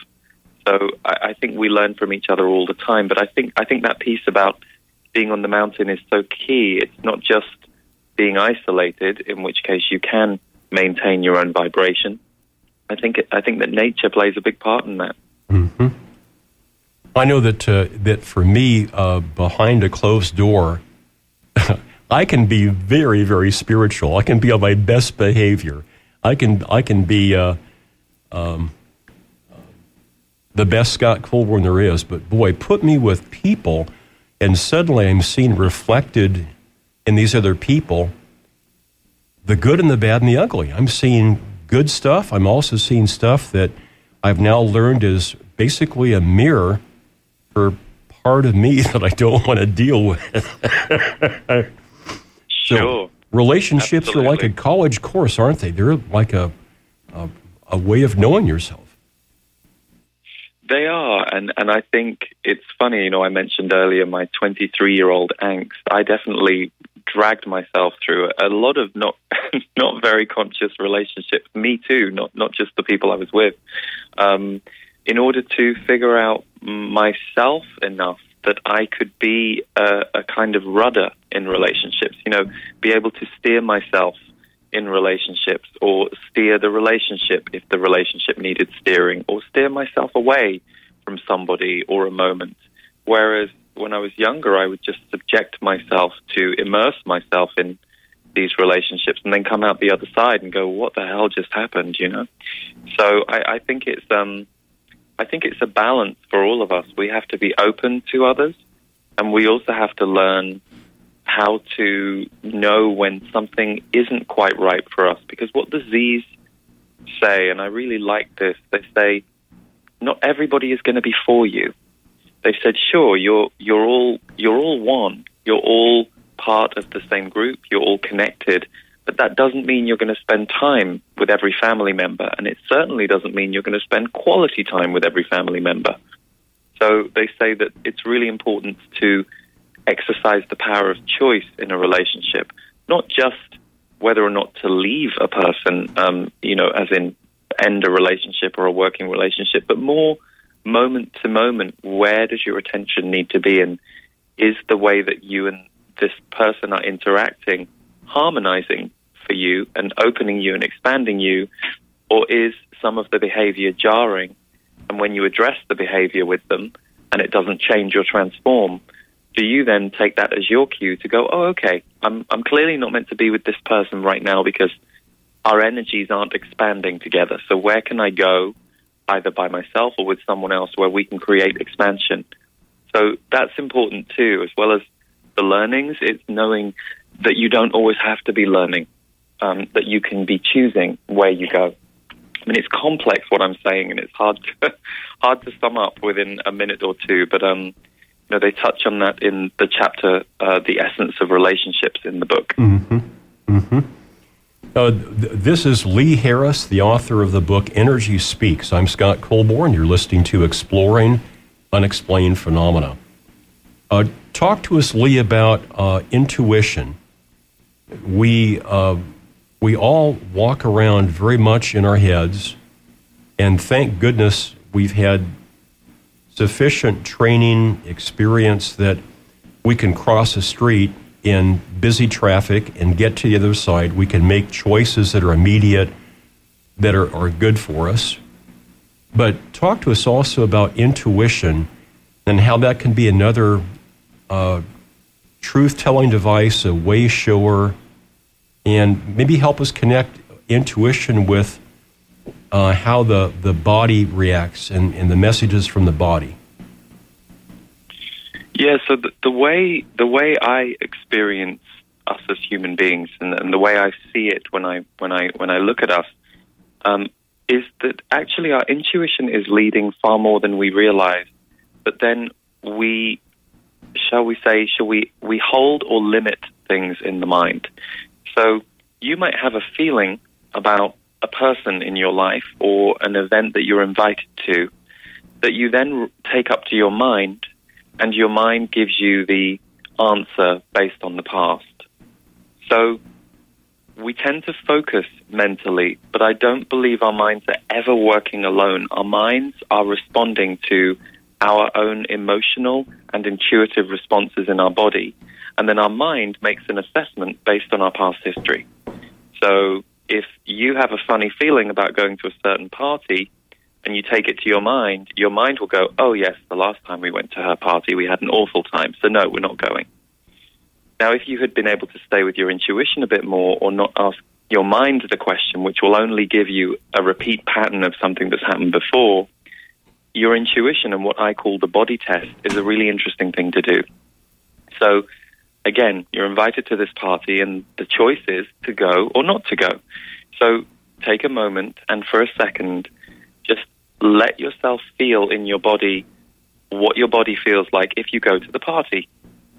So I, I think we learn from each other all the time. But I think I think that piece about being on the mountain is so key. It's not just being isolated, in which case you can maintain your own vibration. I think I think that nature plays a big part in that. hmm I know that uh, that for me, uh, behind a closed door, *laughs* I can be very, very spiritual. I can be on my best behavior. I can I can be uh, um, the best Scott Colborn there is. But boy, put me with people, and suddenly I'm seen reflected in these other people the good and the bad and the ugly. I'm seeing good stuff. I'm also seeing stuff that I've now learned is basically a mirror for part of me *laughs* that I don't want to deal with. *laughs* Sure. relationships are like a college course, aren't they? They're like a, a a way of knowing yourself. They are, and and I think it's funny. You know, I mentioned earlier my 23 year old angst. I definitely dragged myself through a lot of not *laughs* not very conscious relationships. Me too, not not just the people I was with. Um, in order to figure out myself enough that I could be a, a kind of rudder in relationships. You know, be able to steer myself in relationships or steer the relationship if the relationship needed steering or steer myself away from somebody or a moment. Whereas when I was younger, I would just subject myself to immerse myself in these relationships and then come out the other side and go, what the hell just happened, you know? So I, I think it's, um, I think it's a balance for all of us. We have to be open to others and we also have to learn how to know when something isn't quite right for us because what the Z's say, and I really like this. They say, not everybody is going to be for you. They said, sure, you're you're all you're all one. You're all part of the same group. You're all connected, but that doesn't mean you're going to spend time with every family member, and it certainly doesn't mean you're going to spend quality time with every family member. So they say that it's really important to exercise the power of choice in a relationship, not just whether or not to leave a person, um, you know, as in end a relationship or a working relationship, but more moment to moment, where does your attention need to be? And is the way that you and this person are interacting harmonizing for you and opening you and expanding you? Or is some of the behavior jarring? And when you address the behavior with them and it doesn't change or transform, do you then take that as your cue to go, oh, okay, I'm, I'm clearly not meant to be with this person right now because our energies aren't expanding together. So where can I go, either by myself or with someone else, where we can create expansion? So that's important too, as well as the learnings. It's knowing that you don't always have to be learning, um, that you can be choosing where you go. I mean, it's complex what I'm saying, and it's hard to, *laughs* hard to sum up within a minute or two. But um, you know, they touch on that in the chapter, uh, "The Essence of Relationships" in the book. Mm-hmm. Mm-hmm. Uh, th- this is Lee Harris, the author of the book Energy Speaks. I'm Scott Colborn. You're listening to Exploring Unexplained Phenomena. Uh, talk to us, Lee, about uh, intuition. We uh, we all walk around very much in our heads, and thank goodness we've had sufficient training experience that we can cross a street in busy traffic and get to the other side. We can make choices that are immediate, that are, are good for us. But talk to us also about intuition and how that can be another uh, truth telling device, a way shower, and maybe help us connect intuition with uh, how the, the body reacts and, and the messages from the body. Yeah, so the, the way the way I experience us as human beings, and, and, the way I see it when I when I when I look at us, um, is that actually our intuition is leading far more than we realize. But then we, shall we say, shall we we hold or limit things in the mind. So you might have a feeling about a person in your life or an event that you're invited to that you then take up to your mind and your mind gives you the answer based on the past. So we tend to focus mentally, but I don't believe our minds are ever working alone. Our minds are responding to our own emotional and intuitive responses in our body. And then our mind makes an assessment based on our past history. So if you have a funny feeling about going to a certain party, and you take it to your mind, your mind will go, oh, yes, the last time we went to her party, we had an awful time, so no, we're not going. Now, if you had been able to stay with your intuition a bit more or not ask your mind the question, which will only give you a repeat pattern of something that's happened before, your intuition and what I call the body test is a really interesting thing to do. So, again, you're invited to this party, and the choice is to go or not to go. So, take a moment and for a second, let yourself feel in your body what your body feels like if you go to the party.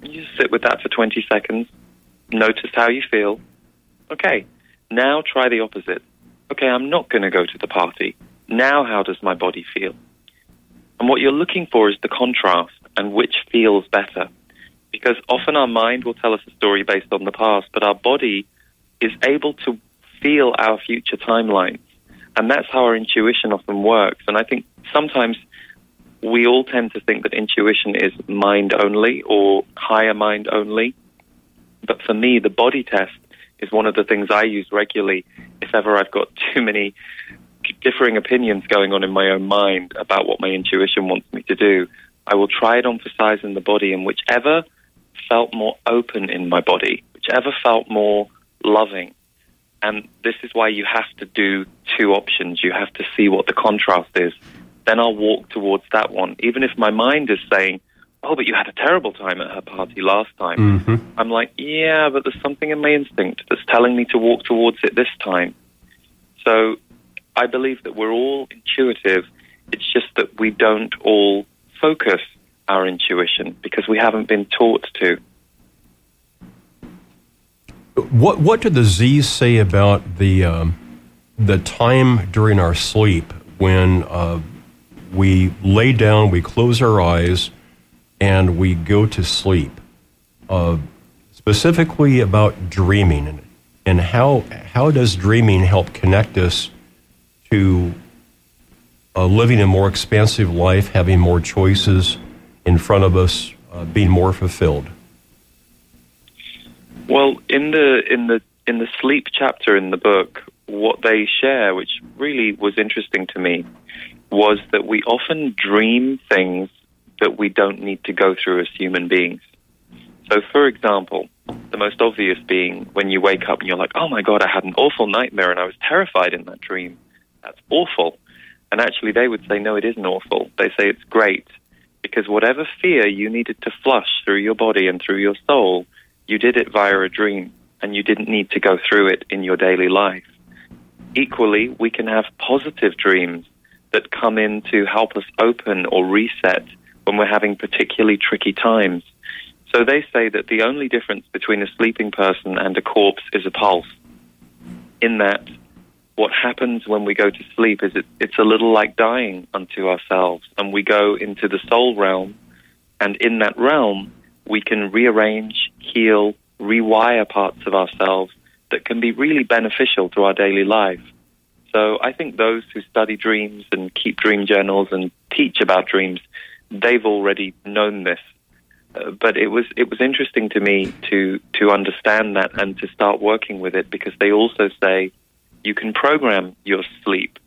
You just sit with that for 20 seconds, notice how you feel. Okay, now try the opposite. Okay, I'm not going to go to the party. Now, how does my body feel? And what you're looking for is the contrast and which feels better. Because often our mind will tell us a story based on the past, but our body is able to feel our future timelines. And that's how our intuition often works. And I think sometimes we all tend to think that intuition is mind only or higher mind only. But for me, the body test is one of the things I use regularly if ever I've got *laughs* too many differing opinions going on in my own mind about what my intuition wants me to do. I will try it on for size in the body, and whichever felt more open in my body, whichever felt more loving, and this is why you have to do two options. You have to see what the contrast is. Then I'll walk towards that one. Even if my mind is saying, oh, but you had a terrible time at her party last time. Mm-hmm. I'm like, yeah, but there's something in my instinct that's telling me to walk towards it this time. So I believe that we're all intuitive. It's just that we don't all focus our intuition because we haven't been taught to. What what do the Z's say about the um, the time during our sleep when uh, we lay down, we close our eyes, and we go to sleep? Uh, specifically about dreaming and, and how how does dreaming help connect us to uh, living a more expansive life, having more choices in front of us, uh, being more fulfilled? Well, in the in the in the sleep chapter in the book, what they share, which really was interesting to me, was that we often dream things that we don't need to go through as human beings. So, for example, the most obvious being when you wake up and you're like, oh my God, I had an awful nightmare and I was terrified in that dream. That's awful. And actually, they would say, no, it isn't awful. They say it's great because whatever fear you needed to flush through your body and through your soul, you did it via a dream and you didn't need to go through it in your daily life. Equally, we can have positive dreams that come in to help us open or reset when we're having particularly tricky times. So they say that the only difference between a sleeping person and a corpse is a pulse. In that, what happens when we go to sleep is it, it's a little like dying unto ourselves, and we go into the soul realm, and in that realm, we can rearrange, heal, rewire parts of ourselves that can be really beneficial to our daily life. So I think those who study dreams and keep dream journals and teach about dreams, they've already known this. Uh, but it was it was interesting to me to to understand that and to start working with it because they also say you can program your sleep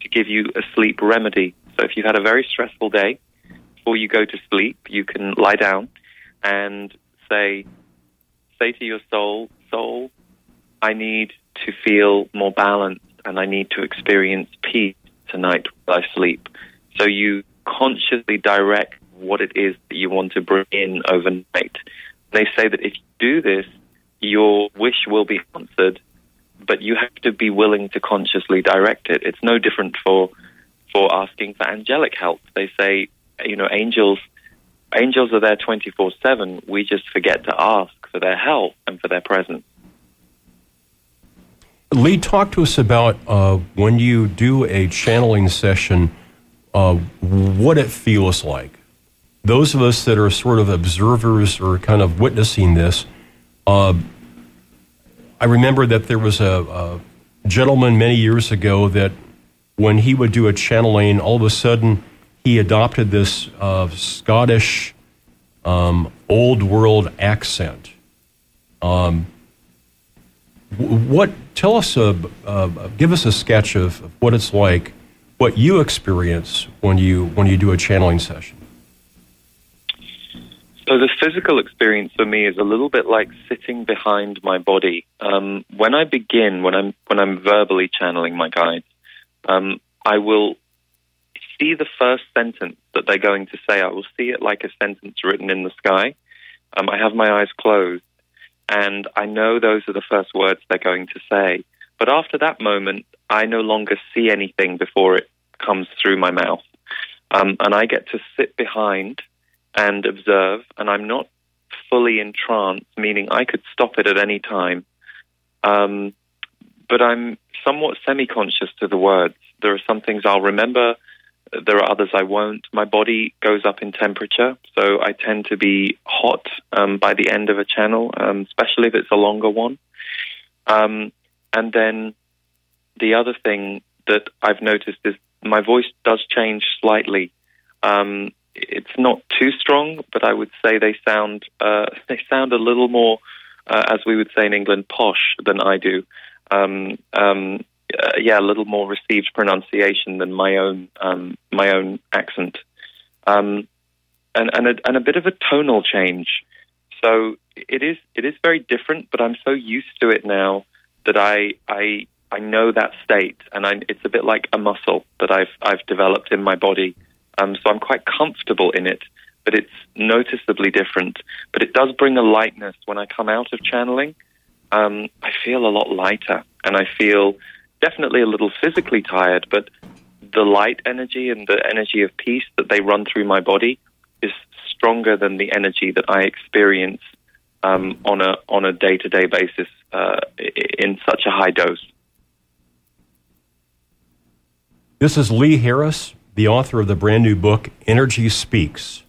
to give you a sleep remedy. So if you've had a very stressful day, before you go to sleep, you can lie down and say say to your soul, soul, I need to feel more balanced and I need to experience peace tonight while I sleep. So you consciously direct what it is that you want to bring in overnight. They say that if you do this, your wish will be answered, but you have to be willing to consciously direct it. It's no different for for asking for angelic help. They say, you know, angels angels are there 24/7. We just forget to ask for their help and for their presence. Lee, talk to us about uh, when you do a channeling session, uh, what it feels like. Those of us that are sort of observers or kind of witnessing this, uh, I remember that there was a, a gentleman many years ago that when he would do a channeling, all of a sudden he adopted this uh, Scottish um, old world accent. Um, what tell us a, uh, give us a sketch of what it's like, what you experience when you when you do a channeling session. So the physical experience for me is a little bit like sitting behind my body. Um, when I begin, when I'm when I'm verbally channeling my guides, um, I will see the first sentence that they're going to say. I will see it like a sentence written in the sky. Um, I have my eyes closed, and I know those are the first words they're going to say. But after that moment, I no longer see anything before it comes through my mouth. Um, and I get to sit behind and observe, and I'm not fully in trance, meaning I could stop it at any time. Um, but I'm somewhat semi conscious to the words. There are some things I'll remember, there are others I won't. My body goes up in temperature, so I tend to be hot um, by the end of a channel, um, especially if it's a longer one. Um, and then the other thing that I've noticed is my voice does change slightly. Um, it's not too strong, but I would say they sound uh, *laughs* they sound a little more, uh, as we would say in England, posh than I do. Um, um, uh, yeah, a little more received pronunciation than my own um, my own accent, um, and and a, and a bit of a tonal change. So it is it is very different, but I'm so used to it now that I I I know that state, and I, it's a bit like a muscle that I've I've developed in my body. Um, so I'm quite comfortable in it, but it's noticeably different. But it does bring a lightness when I come out of channeling. Um, I feel a lot lighter, and I feel definitely a little physically tired, but the light energy and the energy of peace that they run through my body is stronger than the energy that I experience um, on a on a day to day basis uh, in such a high dose. This is Lee Harris, the author of the brand new book Energy Speaks.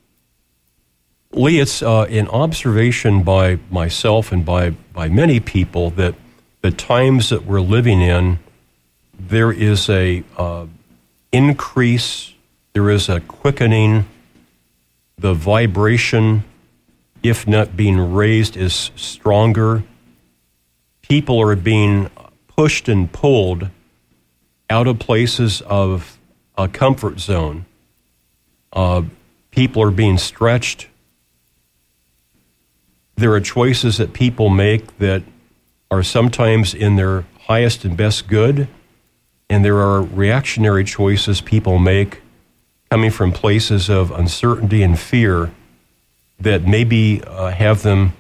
Lee, it's uh, an observation by myself and by, by many people that the times that we're living in, there is a uh, increase, there is a quickening, the vibration, if not being raised, is stronger. People are being pushed and pulled out of places of a comfort zone. Uh, people are being stretched there are choices that people make that are sometimes in their highest and best good, and there are reactionary choices people make coming from places of uncertainty and fear that maybe uh, have them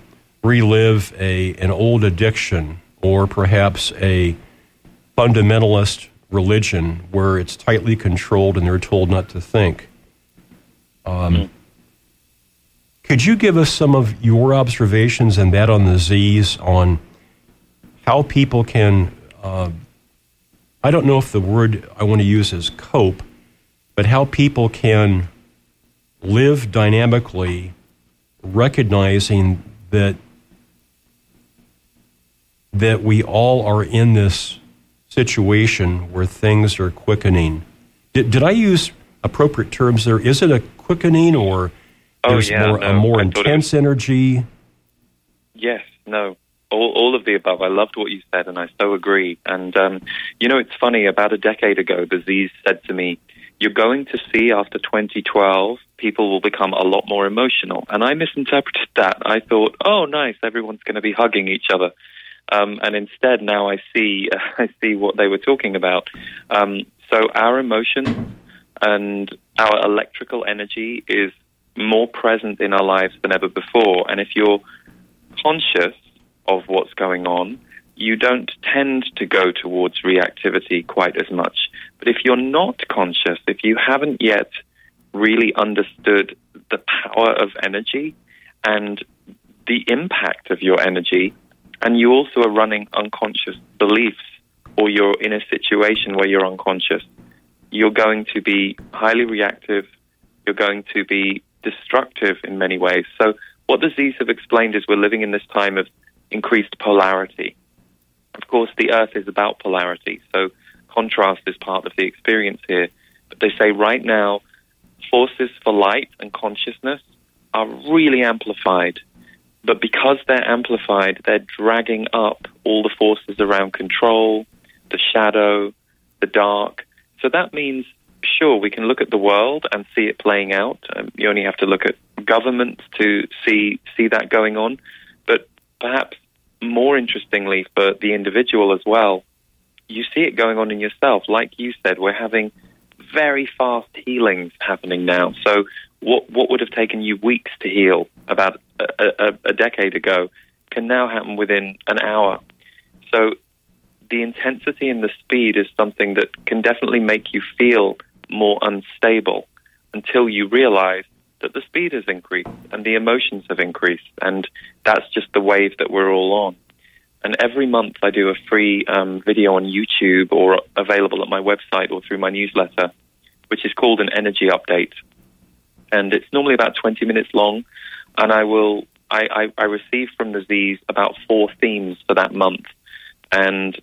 relive a, an old addiction or perhaps a fundamentalist religion where it's tightly controlled and they're told not to think. Um, mm-hmm. Could you give us some of your observations and that on the Z's on how people can, uh, I don't know if the word I want to use is cope, but how people can live dynamically, recognizing that that we all are in this situation where things are quickening. Did, did I use appropriate terms there? Is it a quickening or Oh, There's yeah, more, no, a more I intense energy. Yes, no, all, all of the above. I loved what you said, and I so agree. And um, you know, it's funny. About a decade ago, Z's said to me, "You're going to see after 2012, people will become a lot more emotional." And I misinterpreted that. I thought, "Oh, nice, everyone's going to be hugging each other." Um, and instead, now I see *laughs* I see what they were talking about. Um, so our emotions and our electrical energy is more present in our lives than ever before. And if you're conscious of what's going on, you don't tend to go towards reactivity quite as much. But if you're not conscious, if you haven't yet really understood the power of energy and the impact of your energy, and you also are running unconscious beliefs, or you're in a situation where you're unconscious, you're going to be highly reactive, you're going to be destructive in many ways. So, what the Z's have explained is we're living in this time of increased polarity. Of course, the Earth is about polarity, so contrast is part of the experience here. But they say right now, forces for light and consciousness are really amplified. But because they're amplified, they're dragging up all the forces around control, the shadow, the dark. So that means sure, we can look at the world and see it playing out. Um, you only have to look at governments to see see that going on. Perhaps more interestingly for the individual as well, you see it going on in yourself. Like you said, we're having very fast healings happening now. So what what would have taken you weeks to heal about a, a, a decade ago can now happen within an hour. So the intensity and the speed is something that can definitely make you feel more unstable until you realize that the speed has increased and the emotions have increased, and that's just the wave that we're all on. And every month I do a free um, video on YouTube or available at my website or through my newsletter, which is called an energy update. And it's normally about 20 minutes long, and I will I, I, I receive from the Z's about four themes for that month. And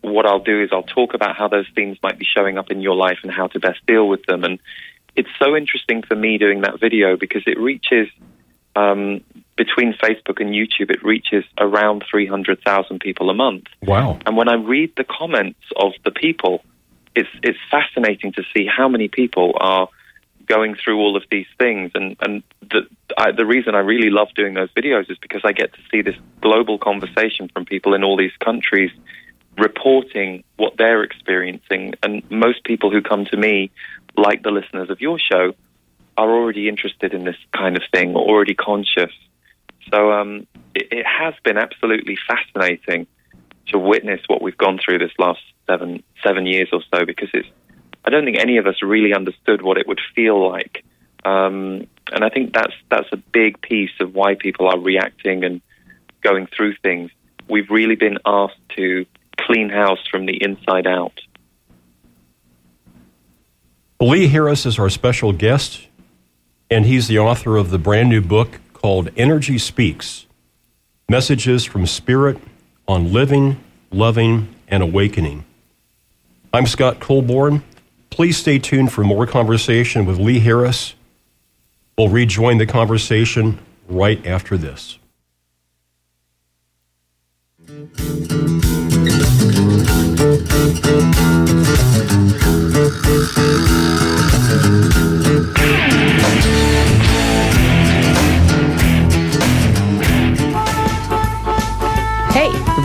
what I'll do is I'll talk about how those themes might be showing up in your life and how to best deal with them. And it's so interesting for me doing that video because it reaches um, between Facebook and YouTube, it reaches around 300,000 people a month. Wow. And when I read the comments of the people, it's, it's fascinating to see how many people are going through all of these things. And, and the, I, the reason I really love doing those videos is because I get to see this global conversation from people in all these countries reporting what they're experiencing. And most people who come to me, like the listeners of your show, are already interested in this kind of thing, already conscious. So um, it, it, has been absolutely fascinating to witness what we've gone through this last seven seven years or so because it's. I don't think any of us really understood what it would feel like, um, and I think that's that's a big piece of why people are reacting and going through things. We've really been asked to clean house from the inside out. Lee Harris is our special guest, and he's the author of the brand new book called Energy Speaks Messages from Spirit on Living, Loving, and Awakening. I'm Scott Colborn. Please stay tuned for more conversation with Lee Harris. We'll rejoin the conversation right after this.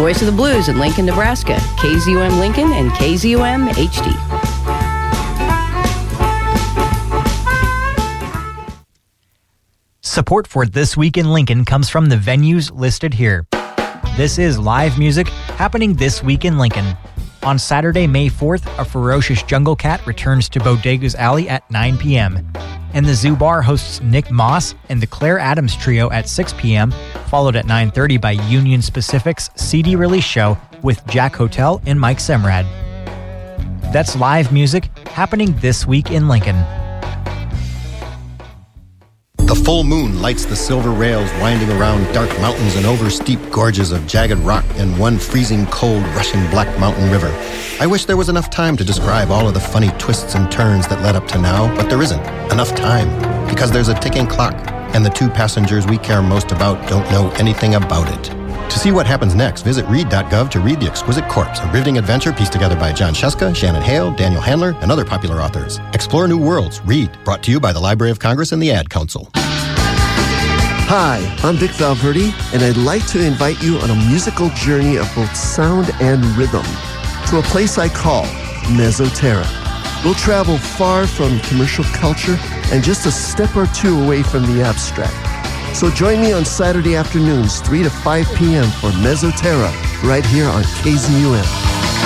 Voice of the blues in Lincoln, Nebraska. KZUM Lincoln and KZUM HD. Support for This Week in Lincoln comes from the venues listed here. This is live music happening this week in Lincoln. On Saturday, May 4th, a ferocious jungle cat returns to Bodega's Alley at 9 p.m. And the Zoo Bar hosts Nick Moss and the Claire Adams Trio at 6 p.m., followed at 9.30 by Union Specific's CD release show with Jack Hotel and Mike Semrad. That's live music happening this week in Lincoln. The full moon lights the silver rails winding around dark mountains and over steep gorges of jagged rock and one freezing cold rushing black mountain river. I wish there was enough time to describe all of the funny twists and turns that led up to now, but there isn't enough time because there's a ticking clock and the two passengers we care most about don't know anything about it. To see what happens next, visit read.gov to read The Exquisite Corpse, a riveting adventure pieced together by Jon Scieszka, Shannon Hale, Daniel Handler, and other popular authors. Explore new worlds. Read. Brought to you by the Library of Congress and the Ad Council. Hi, I'm Vic Valverde, and I'd like to invite you on a musical journey of both sound and rhythm to a place I call Mesoterra. We'll travel far from commercial culture and just a step or two away from the abstract. So join me on Saturday afternoons, 3 to 5 p.m. for Mesoterra, right here on KZUM.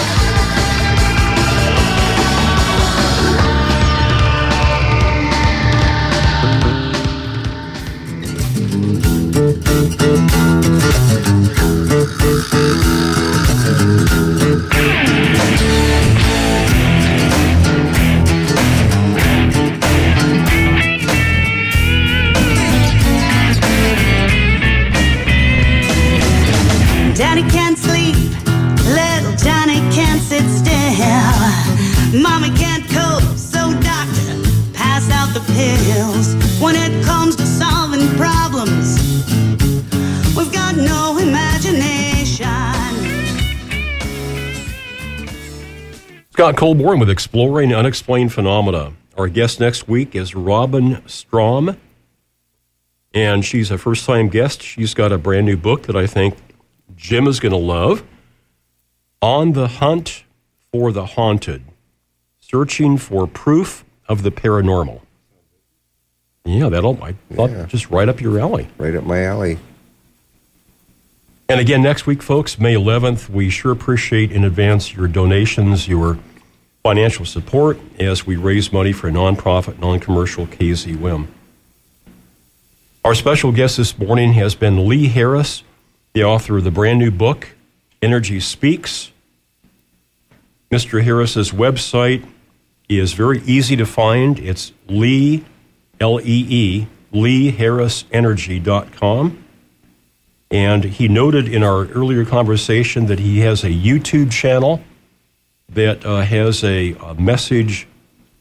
Scott Colborn with Exploring Unexplained Phenomena. Our guest next week is Robin Strom, and she's a first time guest. She's got a brand new book that I think Jim is going to love On the Hunt for the Haunted Searching for Proof of the Paranormal. Yeah, that'll, I thought, Yeah. just right up your alley. Right up my alley. And again, next week, folks, May 11th, we sure appreciate in advance your donations, your financial support as we raise money for a nonprofit, non commercial KZUM. Our special guest this morning has been Lee Harris, the author of the brand new book, Energy Speaks. Mr. Harris's website is very easy to find. It's Lee, L E E, LeeHarrisEnergy.com. And he noted in our earlier conversation that he has a YouTube channel that uh, has a, a message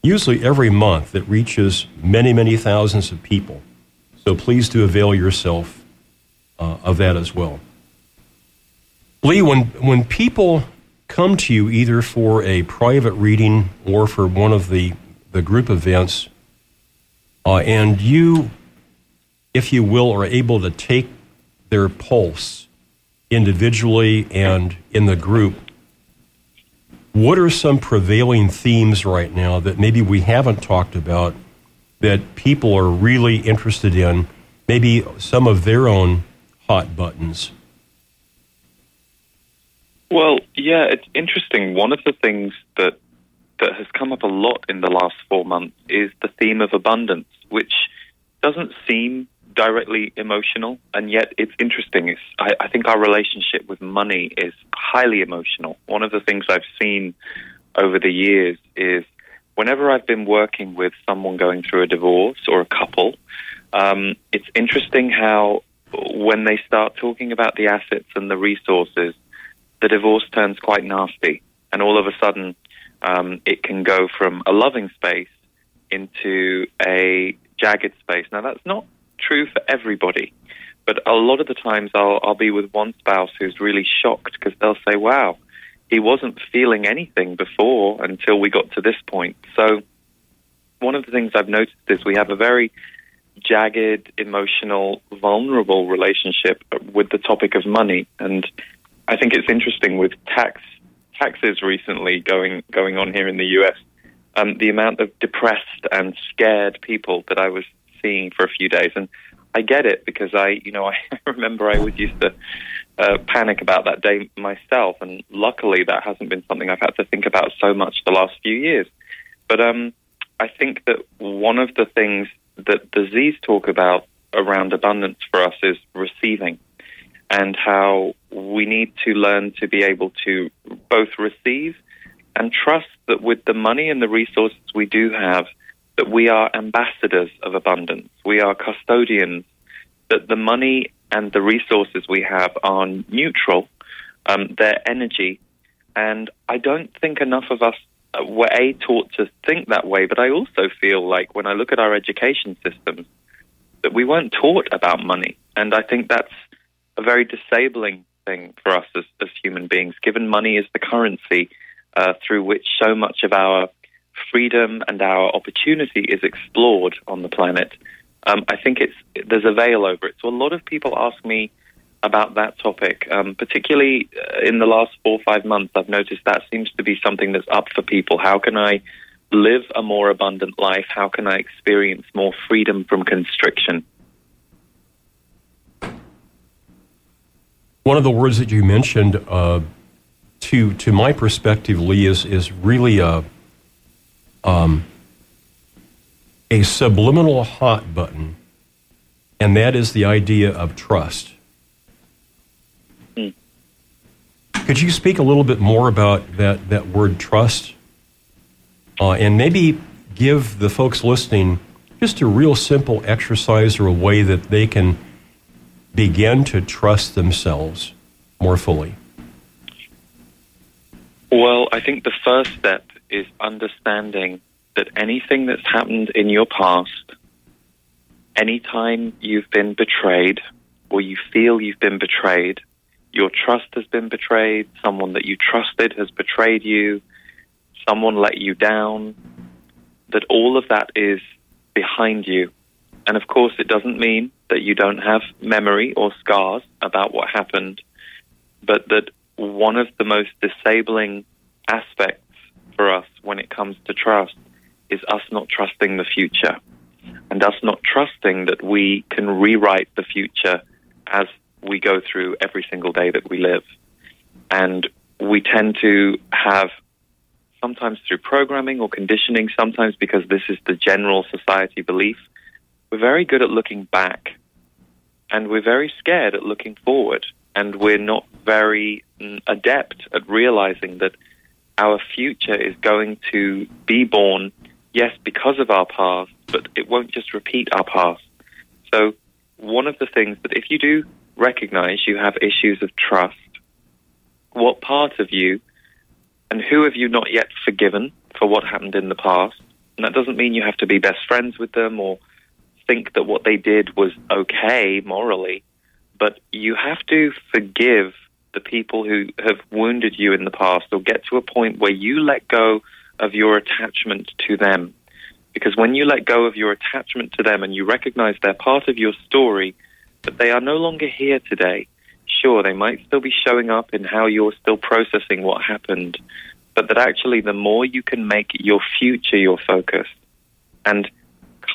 usually every month that reaches many, many thousands of people. So please do avail yourself uh, of that as well. Lee, when, when people come to you either for a private reading or for one of the, the group events, uh, and you, if you will, are able to take their pulse individually and in the group, what are some prevailing themes right now that maybe we haven't talked about that people are really interested in? Maybe some of their own hot buttons. Well, yeah, it's interesting. One of the things that that has come up a lot in the last four months is the theme of abundance, which doesn't seem directly emotional, and yet it's interesting. It's, I, I think our relationship with money is highly emotional. One of the things I've seen over the years is whenever I've been working with someone going through a divorce or a couple, um, it's interesting how when they start talking about the assets and the resources, the divorce turns quite nasty, and all of a sudden, um, it can go from a loving space into a jagged space. Now, that's not true for everybody, but a lot of the times I'll, I'll be with one spouse who's really shocked because they'll say, "Wow, he wasn't feeling anything before until we got to this point." So, one of the things I've noticed is we have a very jagged, emotional, vulnerable relationship with the topic of money, and I think it's interesting with tax taxes recently going going on here in the U.S. Um, the amount of depressed and scared people that I was seeing for a few days, and I get it because I, you know, *laughs* I remember I was used to uh, panic about that day myself, and luckily that hasn't been something I've had to think about so much the last few years. But um, I think that one of the things that the Z's talk about around abundance for us is receiving and how we need to learn to be able to both receive and trust that with the money and the resources we do have, that we are ambassadors of abundance. We are custodians, that the money and the resources we have are neutral, um, their energy. And I don't think enough of us uh, were A, taught to think that way, but I also feel like when I look at our education systems, that we weren't taught about money. And I think that's a very disabling thing for us as, as human beings, given money is the currency uh, through which so much of our freedom and our opportunity is explored on the planet. Um, I think it's there's a veil over it. So a lot of people ask me about that topic, um, particularly uh, in the last four or five months. I've noticed that seems to be something that's up for people. How can I live a more abundant life? How can I experience more freedom from constriction? One of the words that you mentioned, uh, to to my perspective, Lee, is is really a um, a subliminal hot button, and that is the idea of trust. Mm. Could you speak a little bit more about that that word trust, uh, and maybe give the folks listening just a real simple exercise or a way that they can begin to trust themselves more fully? Well, I think the first step is understanding that anything that's happened in your past, anytime you've been betrayed or you feel you've been betrayed, your trust has been betrayed, someone that you trusted has betrayed you, someone let you down, that all of that is behind you. And of course, it doesn't mean that you don't have memory or scars about what happened, but that one of the most disabling aspects for us when it comes to trust is us not trusting the future and us not trusting that we can rewrite the future as we go through every single day that we live. And we tend to have, sometimes through programming or conditioning, sometimes because this is the general society belief, we're very good at looking back and we're very scared at looking forward and we're not very mm, adept at realizing that our future is going to be born, yes, because of our past, but it won't just repeat our past. So, one of the things that if you do recognize you have issues of trust, what part of you and who have you not yet forgiven for what happened in the past? And that doesn't mean you have to be best friends with them or think that what they did was okay morally, but you have to forgive the people who have wounded you in the past or get to a point where you let go of your attachment to them. Because when you let go of your attachment to them and you recognize they're part of your story, but they are no longer here today, sure, they might still be showing up in how you're still processing what happened, but that actually the more you can make your future your focus and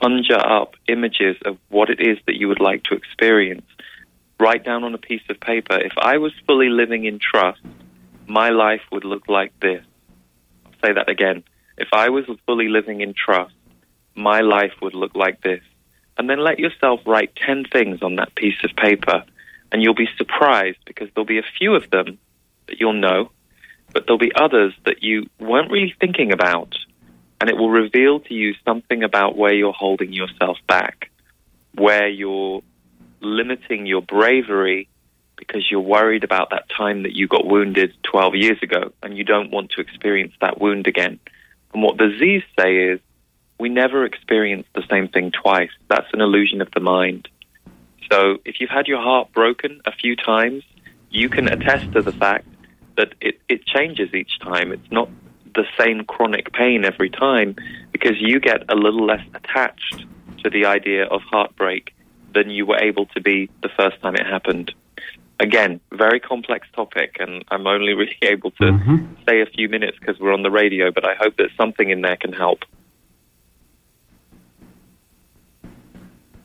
conjure up images of what it is that you would like to experience. Write down on a piece of paper. If I was fully living in trust, my life would look like this. I'll say that again. If I was fully living in trust, my life would look like this. And then let yourself write 10 things on that piece of paper, and you'll be surprised because there'll be a few of them that you'll know, but there'll be others that you weren't really thinking about. And it will reveal to you something about where you're holding yourself back, where you're limiting your bravery because you're worried about that time that you got wounded 12 years ago and you don't want to experience that wound again. And what the Z's say is, we never experience the same thing twice. That's an illusion of the mind. So if you've had your heart broken a few times, you can attest to the fact that it, it changes each time. It's not the same chronic pain every time because you get a little less attached to the idea of heartbreak than you were able to be the first time it happened. Again, very complex topic, and I'm only *laughs* really able to Mm-hmm. say a few minutes because we're on the radio, but I hope that something in there can help.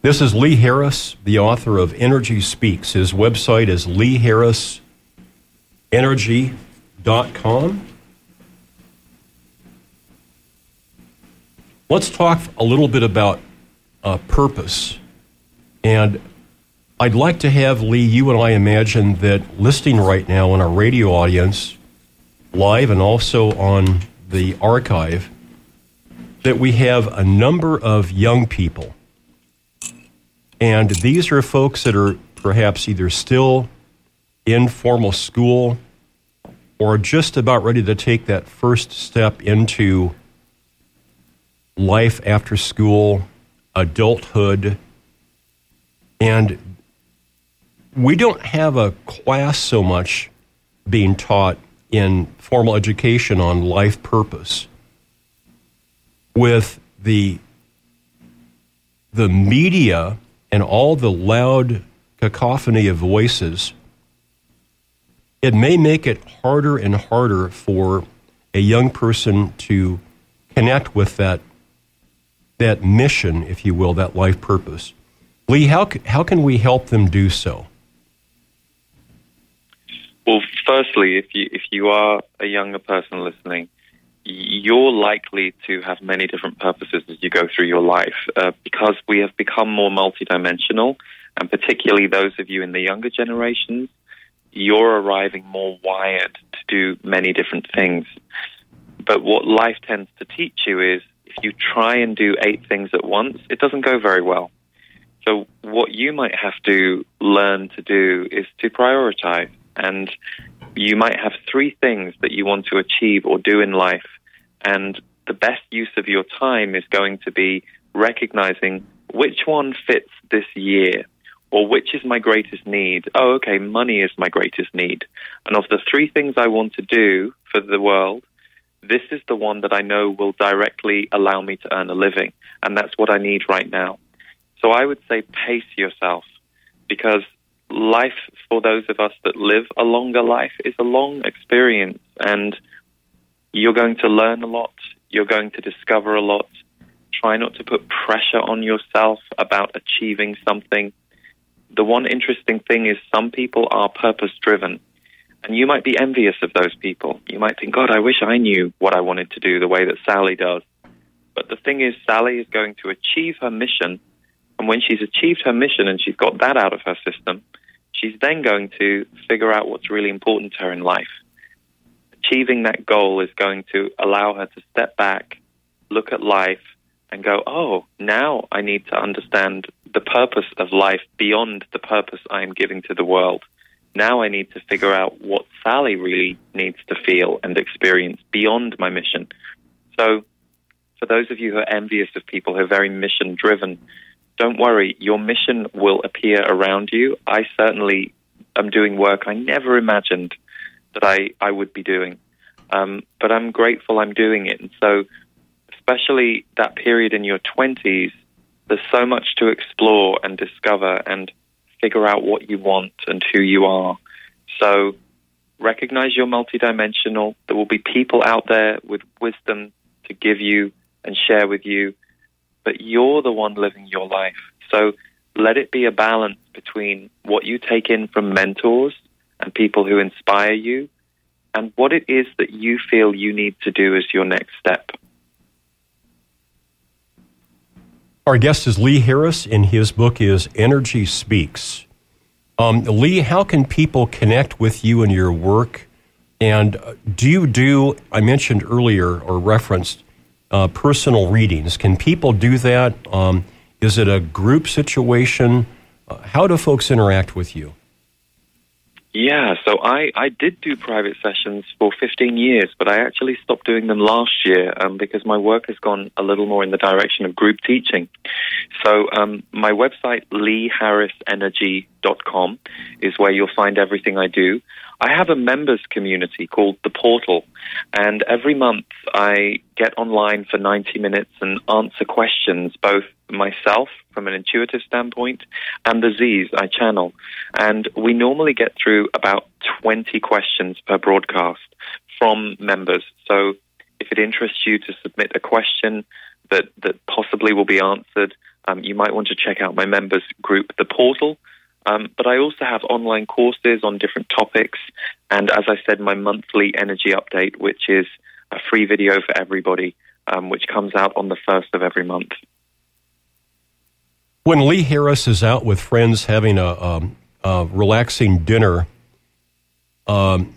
This is Lee Harris, the author of Energy Speaks. His website is leeharrisenergy.com. Let's talk a little bit about uh, purpose. And I'd like to have, Lee, you and I imagine that listening right now in our radio audience, live and also on the archive, that we have a number of young people and these are folks that are perhaps either still in formal school or just about ready to take that first step into life after school, adulthood. And we don't have a class so much being taught in formal education on life purpose. With the the media and all the loud cacophony of voices, it may make it harder and harder for a young person to connect with that that mission, if you will, that life purpose. Lee, how, how can we help them do so? Well, firstly, if you if you are a younger person listening, you're likely to have many different purposes as you go through your life uh, because we have become more multidimensional, and particularly those of you in the younger generations, you're arriving more wired to do many different things. But what life tends to teach you is if you try and do eight things at once, it doesn't go very well. So, what you might have to learn to do is to prioritize. And you might have three things that you want to achieve or do in life. And the best use of your time is going to be recognizing which one fits this year or which is my greatest need. Oh, okay, money is my greatest need. And of the three things I want to do for the world, this is the one that I know will directly allow me to earn a living. And that's what I need right now. So I would say pace yourself because life for those of us that live a longer life is a long experience and you're going to learn a lot. You're going to discover a lot. Try not to put pressure on yourself about achieving something. The one interesting thing is some people are purpose driven and you might be envious of those people. You might think, God, I wish I knew what I wanted to do the way that Sally does. But the thing is, Sally is going to achieve her mission. And when she's achieved her mission and she's got that out of her system, she's then going to figure out what's really important to her in life. Achieving that goal is going to allow her to step back, look at life, and go, oh, now I need to understand the purpose of life beyond the purpose I am giving to the world. Now I need to figure out what Sally really needs to feel and experience beyond my mission. So, for those of you who are envious of people who are very mission driven, don't worry, your mission will appear around you. I certainly am doing work I never imagined that I, I would be doing. Um, but I'm grateful I'm doing it. And so, especially that period in your 20s, there's so much to explore and discover and figure out what you want and who you are. So, recognize you're multidimensional. There will be people out there with wisdom to give you and share with you, but you're the one living your life. So, let it be a balance between what you take in from mentors and people who inspire you and what it is that you feel you need to do as your next step. Our guest is Lee Harris, and his book is Energy Speaks. Um, Lee, how can people connect with you and your work? And uh, do you do, I mentioned earlier or referenced uh, personal readings. Can people do that? Um, is it a group situation? Uh, how do folks interact with you? Yeah, so I, I did do private sessions for 15 years, but I actually stopped doing them last year um, because my work has gone a little more in the direction of group teaching. So um, my website, leeharrisenergy.com, is where you'll find everything I do. I have a members community called The Portal, and every month I get online for 90 minutes and answer questions, both myself from an intuitive standpoint and the Z's I channel. And we normally get through about 20 questions per broadcast from members. So if it interests you to submit a question that, that possibly will be answered, um, you might want to check out my members group, The Portal. Um, but I also have online courses on different topics. And as I said, my monthly energy update, which is a free video for everybody, um, which comes out on the first of every month. When Lee Harris is out with friends having a, um, a relaxing dinner, um,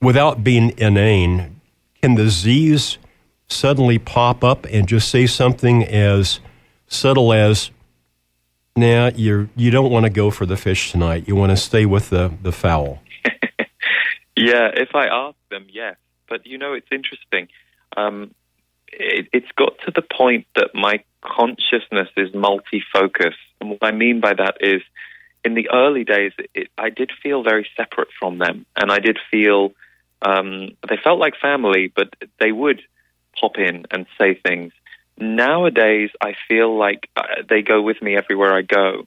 without being inane, can the Z's suddenly pop up and just say something as subtle as, nah, you you don't want to go for the fish tonight. You want to stay with the, the fowl. *laughs* yeah, if I ask them, yes. But you know, it's interesting. Um, it, it's got to the point that my consciousness is multi-focus, and what I mean by that is, in the early days, it, I did feel very separate from them, and I did feel um, they felt like family, but they would pop in and say things Nowadays, I feel like uh, they go with me everywhere I go.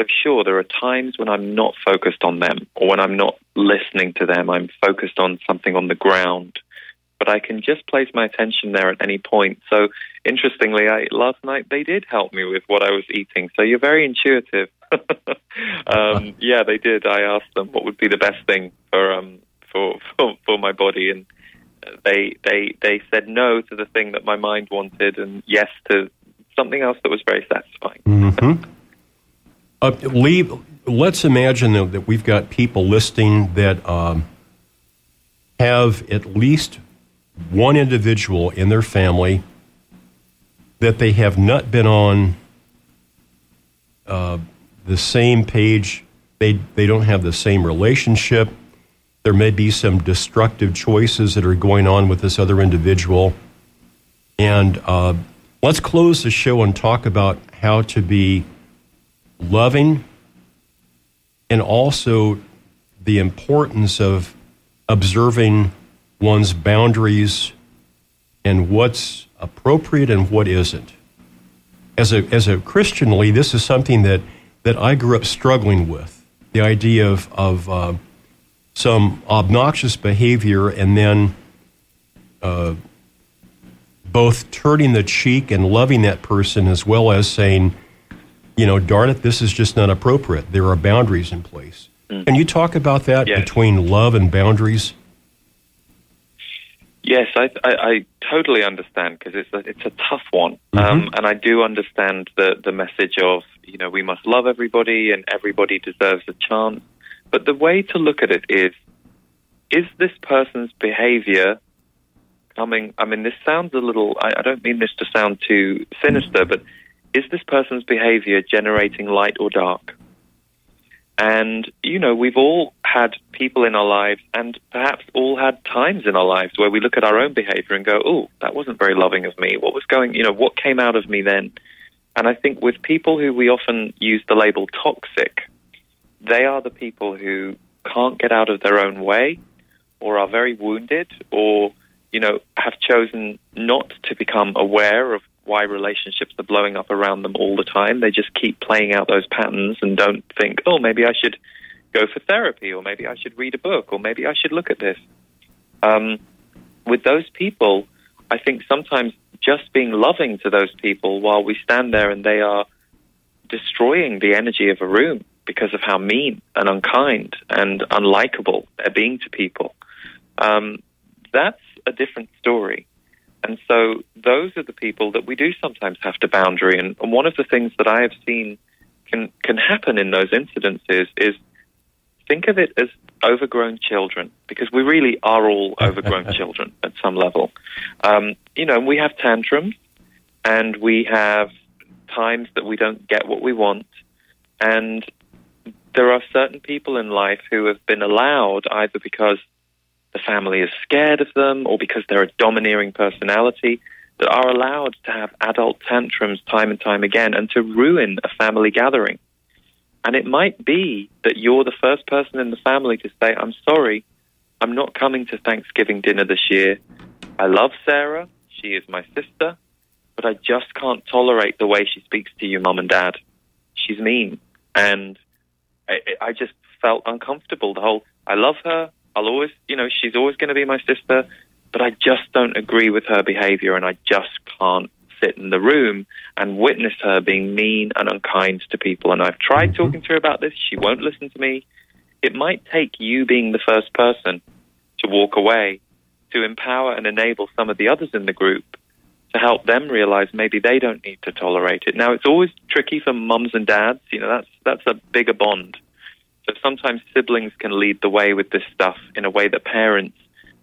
So, sure, there are times when I'm not focused on them or when I'm not listening to them. I'm focused on something on the ground. But I can just place my attention there at any point. So, interestingly, I, last night they did help me with what I was eating. So, you're very intuitive. *laughs* um, *laughs* yeah, they did. I asked them what would be the best thing for um, for, *laughs* for for my body, and they they they said no to the thing that my mind wanted and yes to something else that was very satisfying. Mm-hmm. uh, Lee, let's imagine that, that, we've got people listening that um, have at least one individual in their family that they have not been on uh, the same page. They they don't have the same relationship there may be some destructive choices that are going on with this other individual. And uh, let's close the show and talk about how to be loving and also the importance of observing one's boundaries and what's appropriate and what isn't. As a, as a Christianly, this is something that, that I grew up struggling with the idea of, of uh, some obnoxious behavior and then uh, both turning the cheek and loving that person as well as saying, you know, darn it, this is just not appropriate. There are boundaries in place. Mm. Can you talk about that yes. between love and boundaries? Yes, I, I, I totally understand because it's a, it's a tough one, mm-hmm. um, and I do understand the the message of you know we must love everybody and everybody deserves a chance. But the way to look at it is is this person's behavior coming? I mean, this sounds a little, I, I don't mean this to sound too sinister, but is this person's behavior generating light or dark? And, you know, we've all had people in our lives and perhaps all had times in our lives where we look at our own behavior and go, oh, that wasn't very loving of me. What was going, you know, what came out of me then? And I think with people who we often use the label toxic, they are the people who can't get out of their own way or are very wounded or, you know, have chosen not to become aware of why relationships are blowing up around them all the time. They just keep playing out those patterns and don't think, oh, maybe I should go for therapy or maybe I should read a book or maybe I should look at this. Um, with those people, I think sometimes just being loving to those people while we stand there and they are destroying the energy of a room because of how mean and unkind and unlikable they're being to people. Um, that's a different story. And so those are the people that we do sometimes have to boundary. And, and one of the things that I have seen can can happen in those incidences is think of it as overgrown children because we really are all *laughs* overgrown children at some level. Um, you know, we have tantrums and we have times that we don't get what we want, and there are certain people in life who have been allowed either because the family is scared of them or because they're a domineering personality that are allowed to have adult tantrums time and time again and to ruin a family gathering. And it might be that you're the first person in the family to say, I'm sorry, I'm not coming to Thanksgiving dinner this year. I love Sarah. She is my sister. But I just can't tolerate the way she speaks to you, mom and dad. She's mean. And I, I just felt uncomfortable. The whole, I love her. I'll always, you know, she's always going to be my sister. But I just don't agree with her behavior and I just can't sit in the room and witness her being mean and unkind to people. And I've tried talking to her about this. She won't listen to me. It might take you being the first person to walk away to empower and enable some of the others in the group to help them realize maybe they don't need to tolerate it. Now, it's always tricky for mums and dads. You know, that's that's a bigger bond. So sometimes siblings can lead the way with this stuff in a way that parents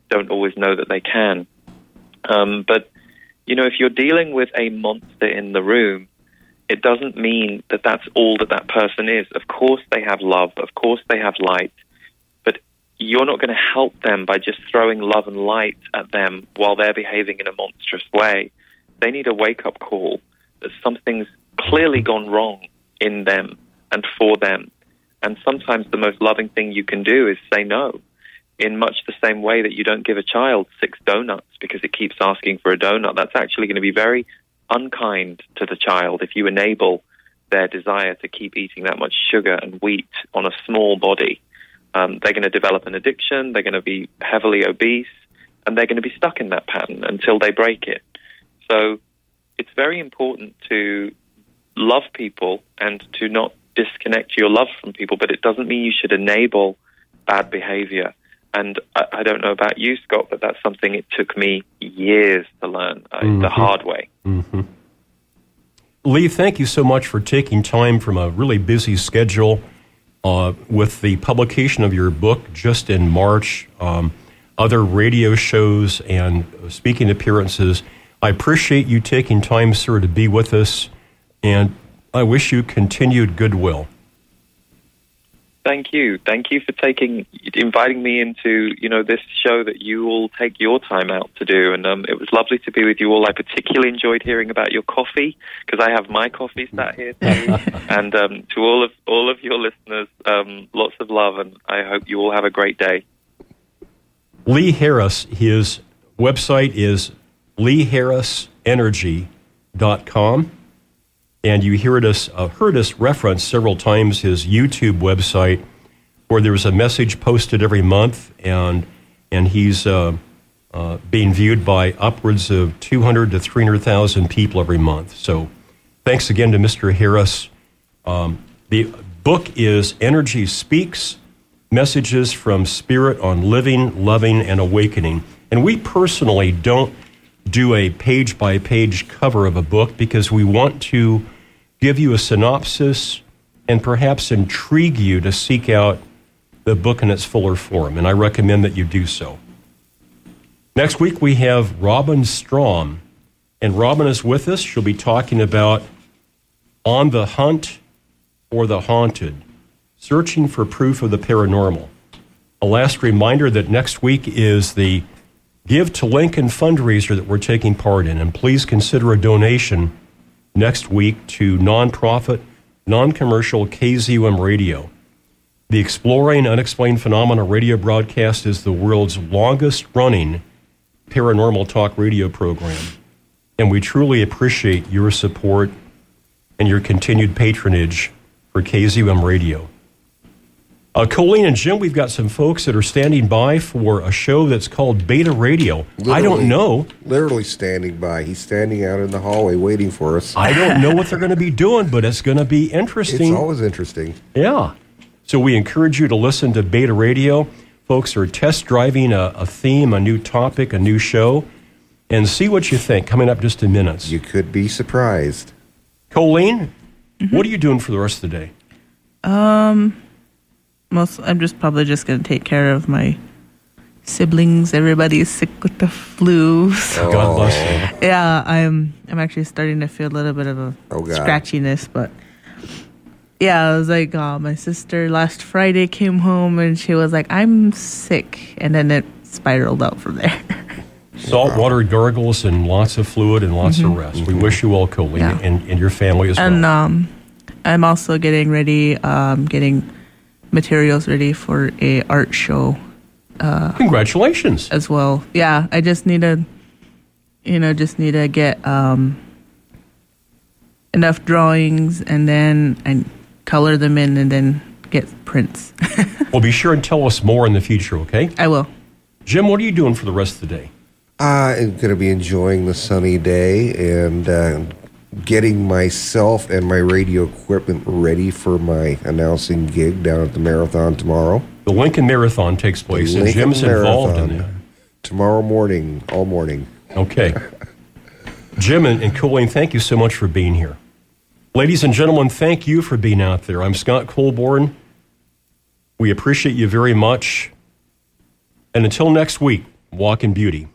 don't always know that they can. Um, but you know, if you're dealing with a monster in the room, it doesn't mean that that's all that that person is. Of course, they have love. Of course, they have light. You're not going to help them by just throwing love and light at them while they're behaving in a monstrous way. They need a wake up call that something's clearly gone wrong in them and for them. And sometimes the most loving thing you can do is say no in much the same way that you don't give a child six donuts because it keeps asking for a donut. That's actually going to be very unkind to the child if you enable their desire to keep eating that much sugar and wheat on a small body. Um, they're going to develop an addiction, they're going to be heavily obese, and they're going to be stuck in that pattern until they break it. So it's very important to love people and to not disconnect your love from people, but it doesn't mean you should enable bad behavior. And I, I don't know about you, Scott, but that's something it took me years to learn uh, Mhm. the hard way. hmm Lee, thank you so much for taking time from a really busy schedule uh, with the publication of your book just in March, um, other radio shows and speaking appearances. I appreciate you taking time, sir, to be with us, and I wish you continued goodwill. Thank you. Thank you for taking, inviting me into, you know, this show that you all take your time out to do. And um, it was lovely to be with you all. I particularly enjoyed hearing about your coffee because I have my coffee sat here *laughs* and um, to all of all of your listeners, um, lots of love, and I hope you all have a great day. Lee Harris, his website is leeharrisenergy.com. And you heard us, uh, heard us reference several times his YouTube website where there's a message posted every month, and, and he's uh, uh, being viewed by upwards of 200 to 300,000 people every month. So thanks again to Mr. Harris. Um, the book is Energy Speaks Messages from Spirit on Living, Loving, and Awakening. And we personally don't do a page by page cover of a book because we want to give you a synopsis and perhaps intrigue you to seek out the book in its fuller form. And I recommend that you do so. Next week, we have Robin Strom. And Robin is with us. She'll be talking about On the Hunt for the Haunted, searching for proof of the paranormal. A last reminder that next week is the Give to Lincoln fundraiser that we're taking part in. And please consider a donation next week to nonprofit, non commercial KZUM Radio. The Exploring Unexplained Phenomena radio broadcast is the world's longest running paranormal talk radio program. And we truly appreciate your support and your continued patronage for KZUM Radio. Uh, Colleen and Jim, we've got some folks that are standing by for a show that's called Beta Radio. I don't know. Literally standing by. He's standing out in the hallway waiting for us. I don't know what they're going to be doing, but it's going to be interesting. It's always interesting. Yeah. So we encourage you to listen to Beta Radio. Folks are test driving a, a theme, a new topic, a new show, and see what you think coming up just in minutes. You could be surprised. Colleen, what are you doing for the rest of the day? Um, most I'm just probably just gonna take care of my siblings. Everybody's sick with the flu. *laughs* So. God bless you. Yeah, I'm. I'm actually starting to feel a little bit of a Oh, scratchiness, but yeah, I was like, uh, my sister last Friday came home and she was like, "I'm sick," and then it spiraled out from there. *laughs* Salt water gargles and lots of fluid and lots Mhm. of rest. We wish you well, Colleen, Yeah. and, and your family as well. and um, I'm also getting ready, um, getting materials ready for a art show. Uh, Congratulations as well. Yeah, I just need to, you know, just need to get um, enough drawings and then and color them in and then get prints. *laughs* well, be sure and tell us more in the future, okay? I will. Jim, what are you doing for the rest of the day? I'm going to be enjoying the sunny day and uh, getting myself and my radio equipment ready for my announcing gig down at the marathon tomorrow. The Lincoln Marathon takes place, and Lincoln Jim's involved in Marathon. that. Tomorrow morning, all morning. Okay. Jim and, and Colleen, thank you so much for being here. Ladies and gentlemen, thank you for being out there. I'm Scott Colborn. We appreciate you very much. And until next week, walk in beauty.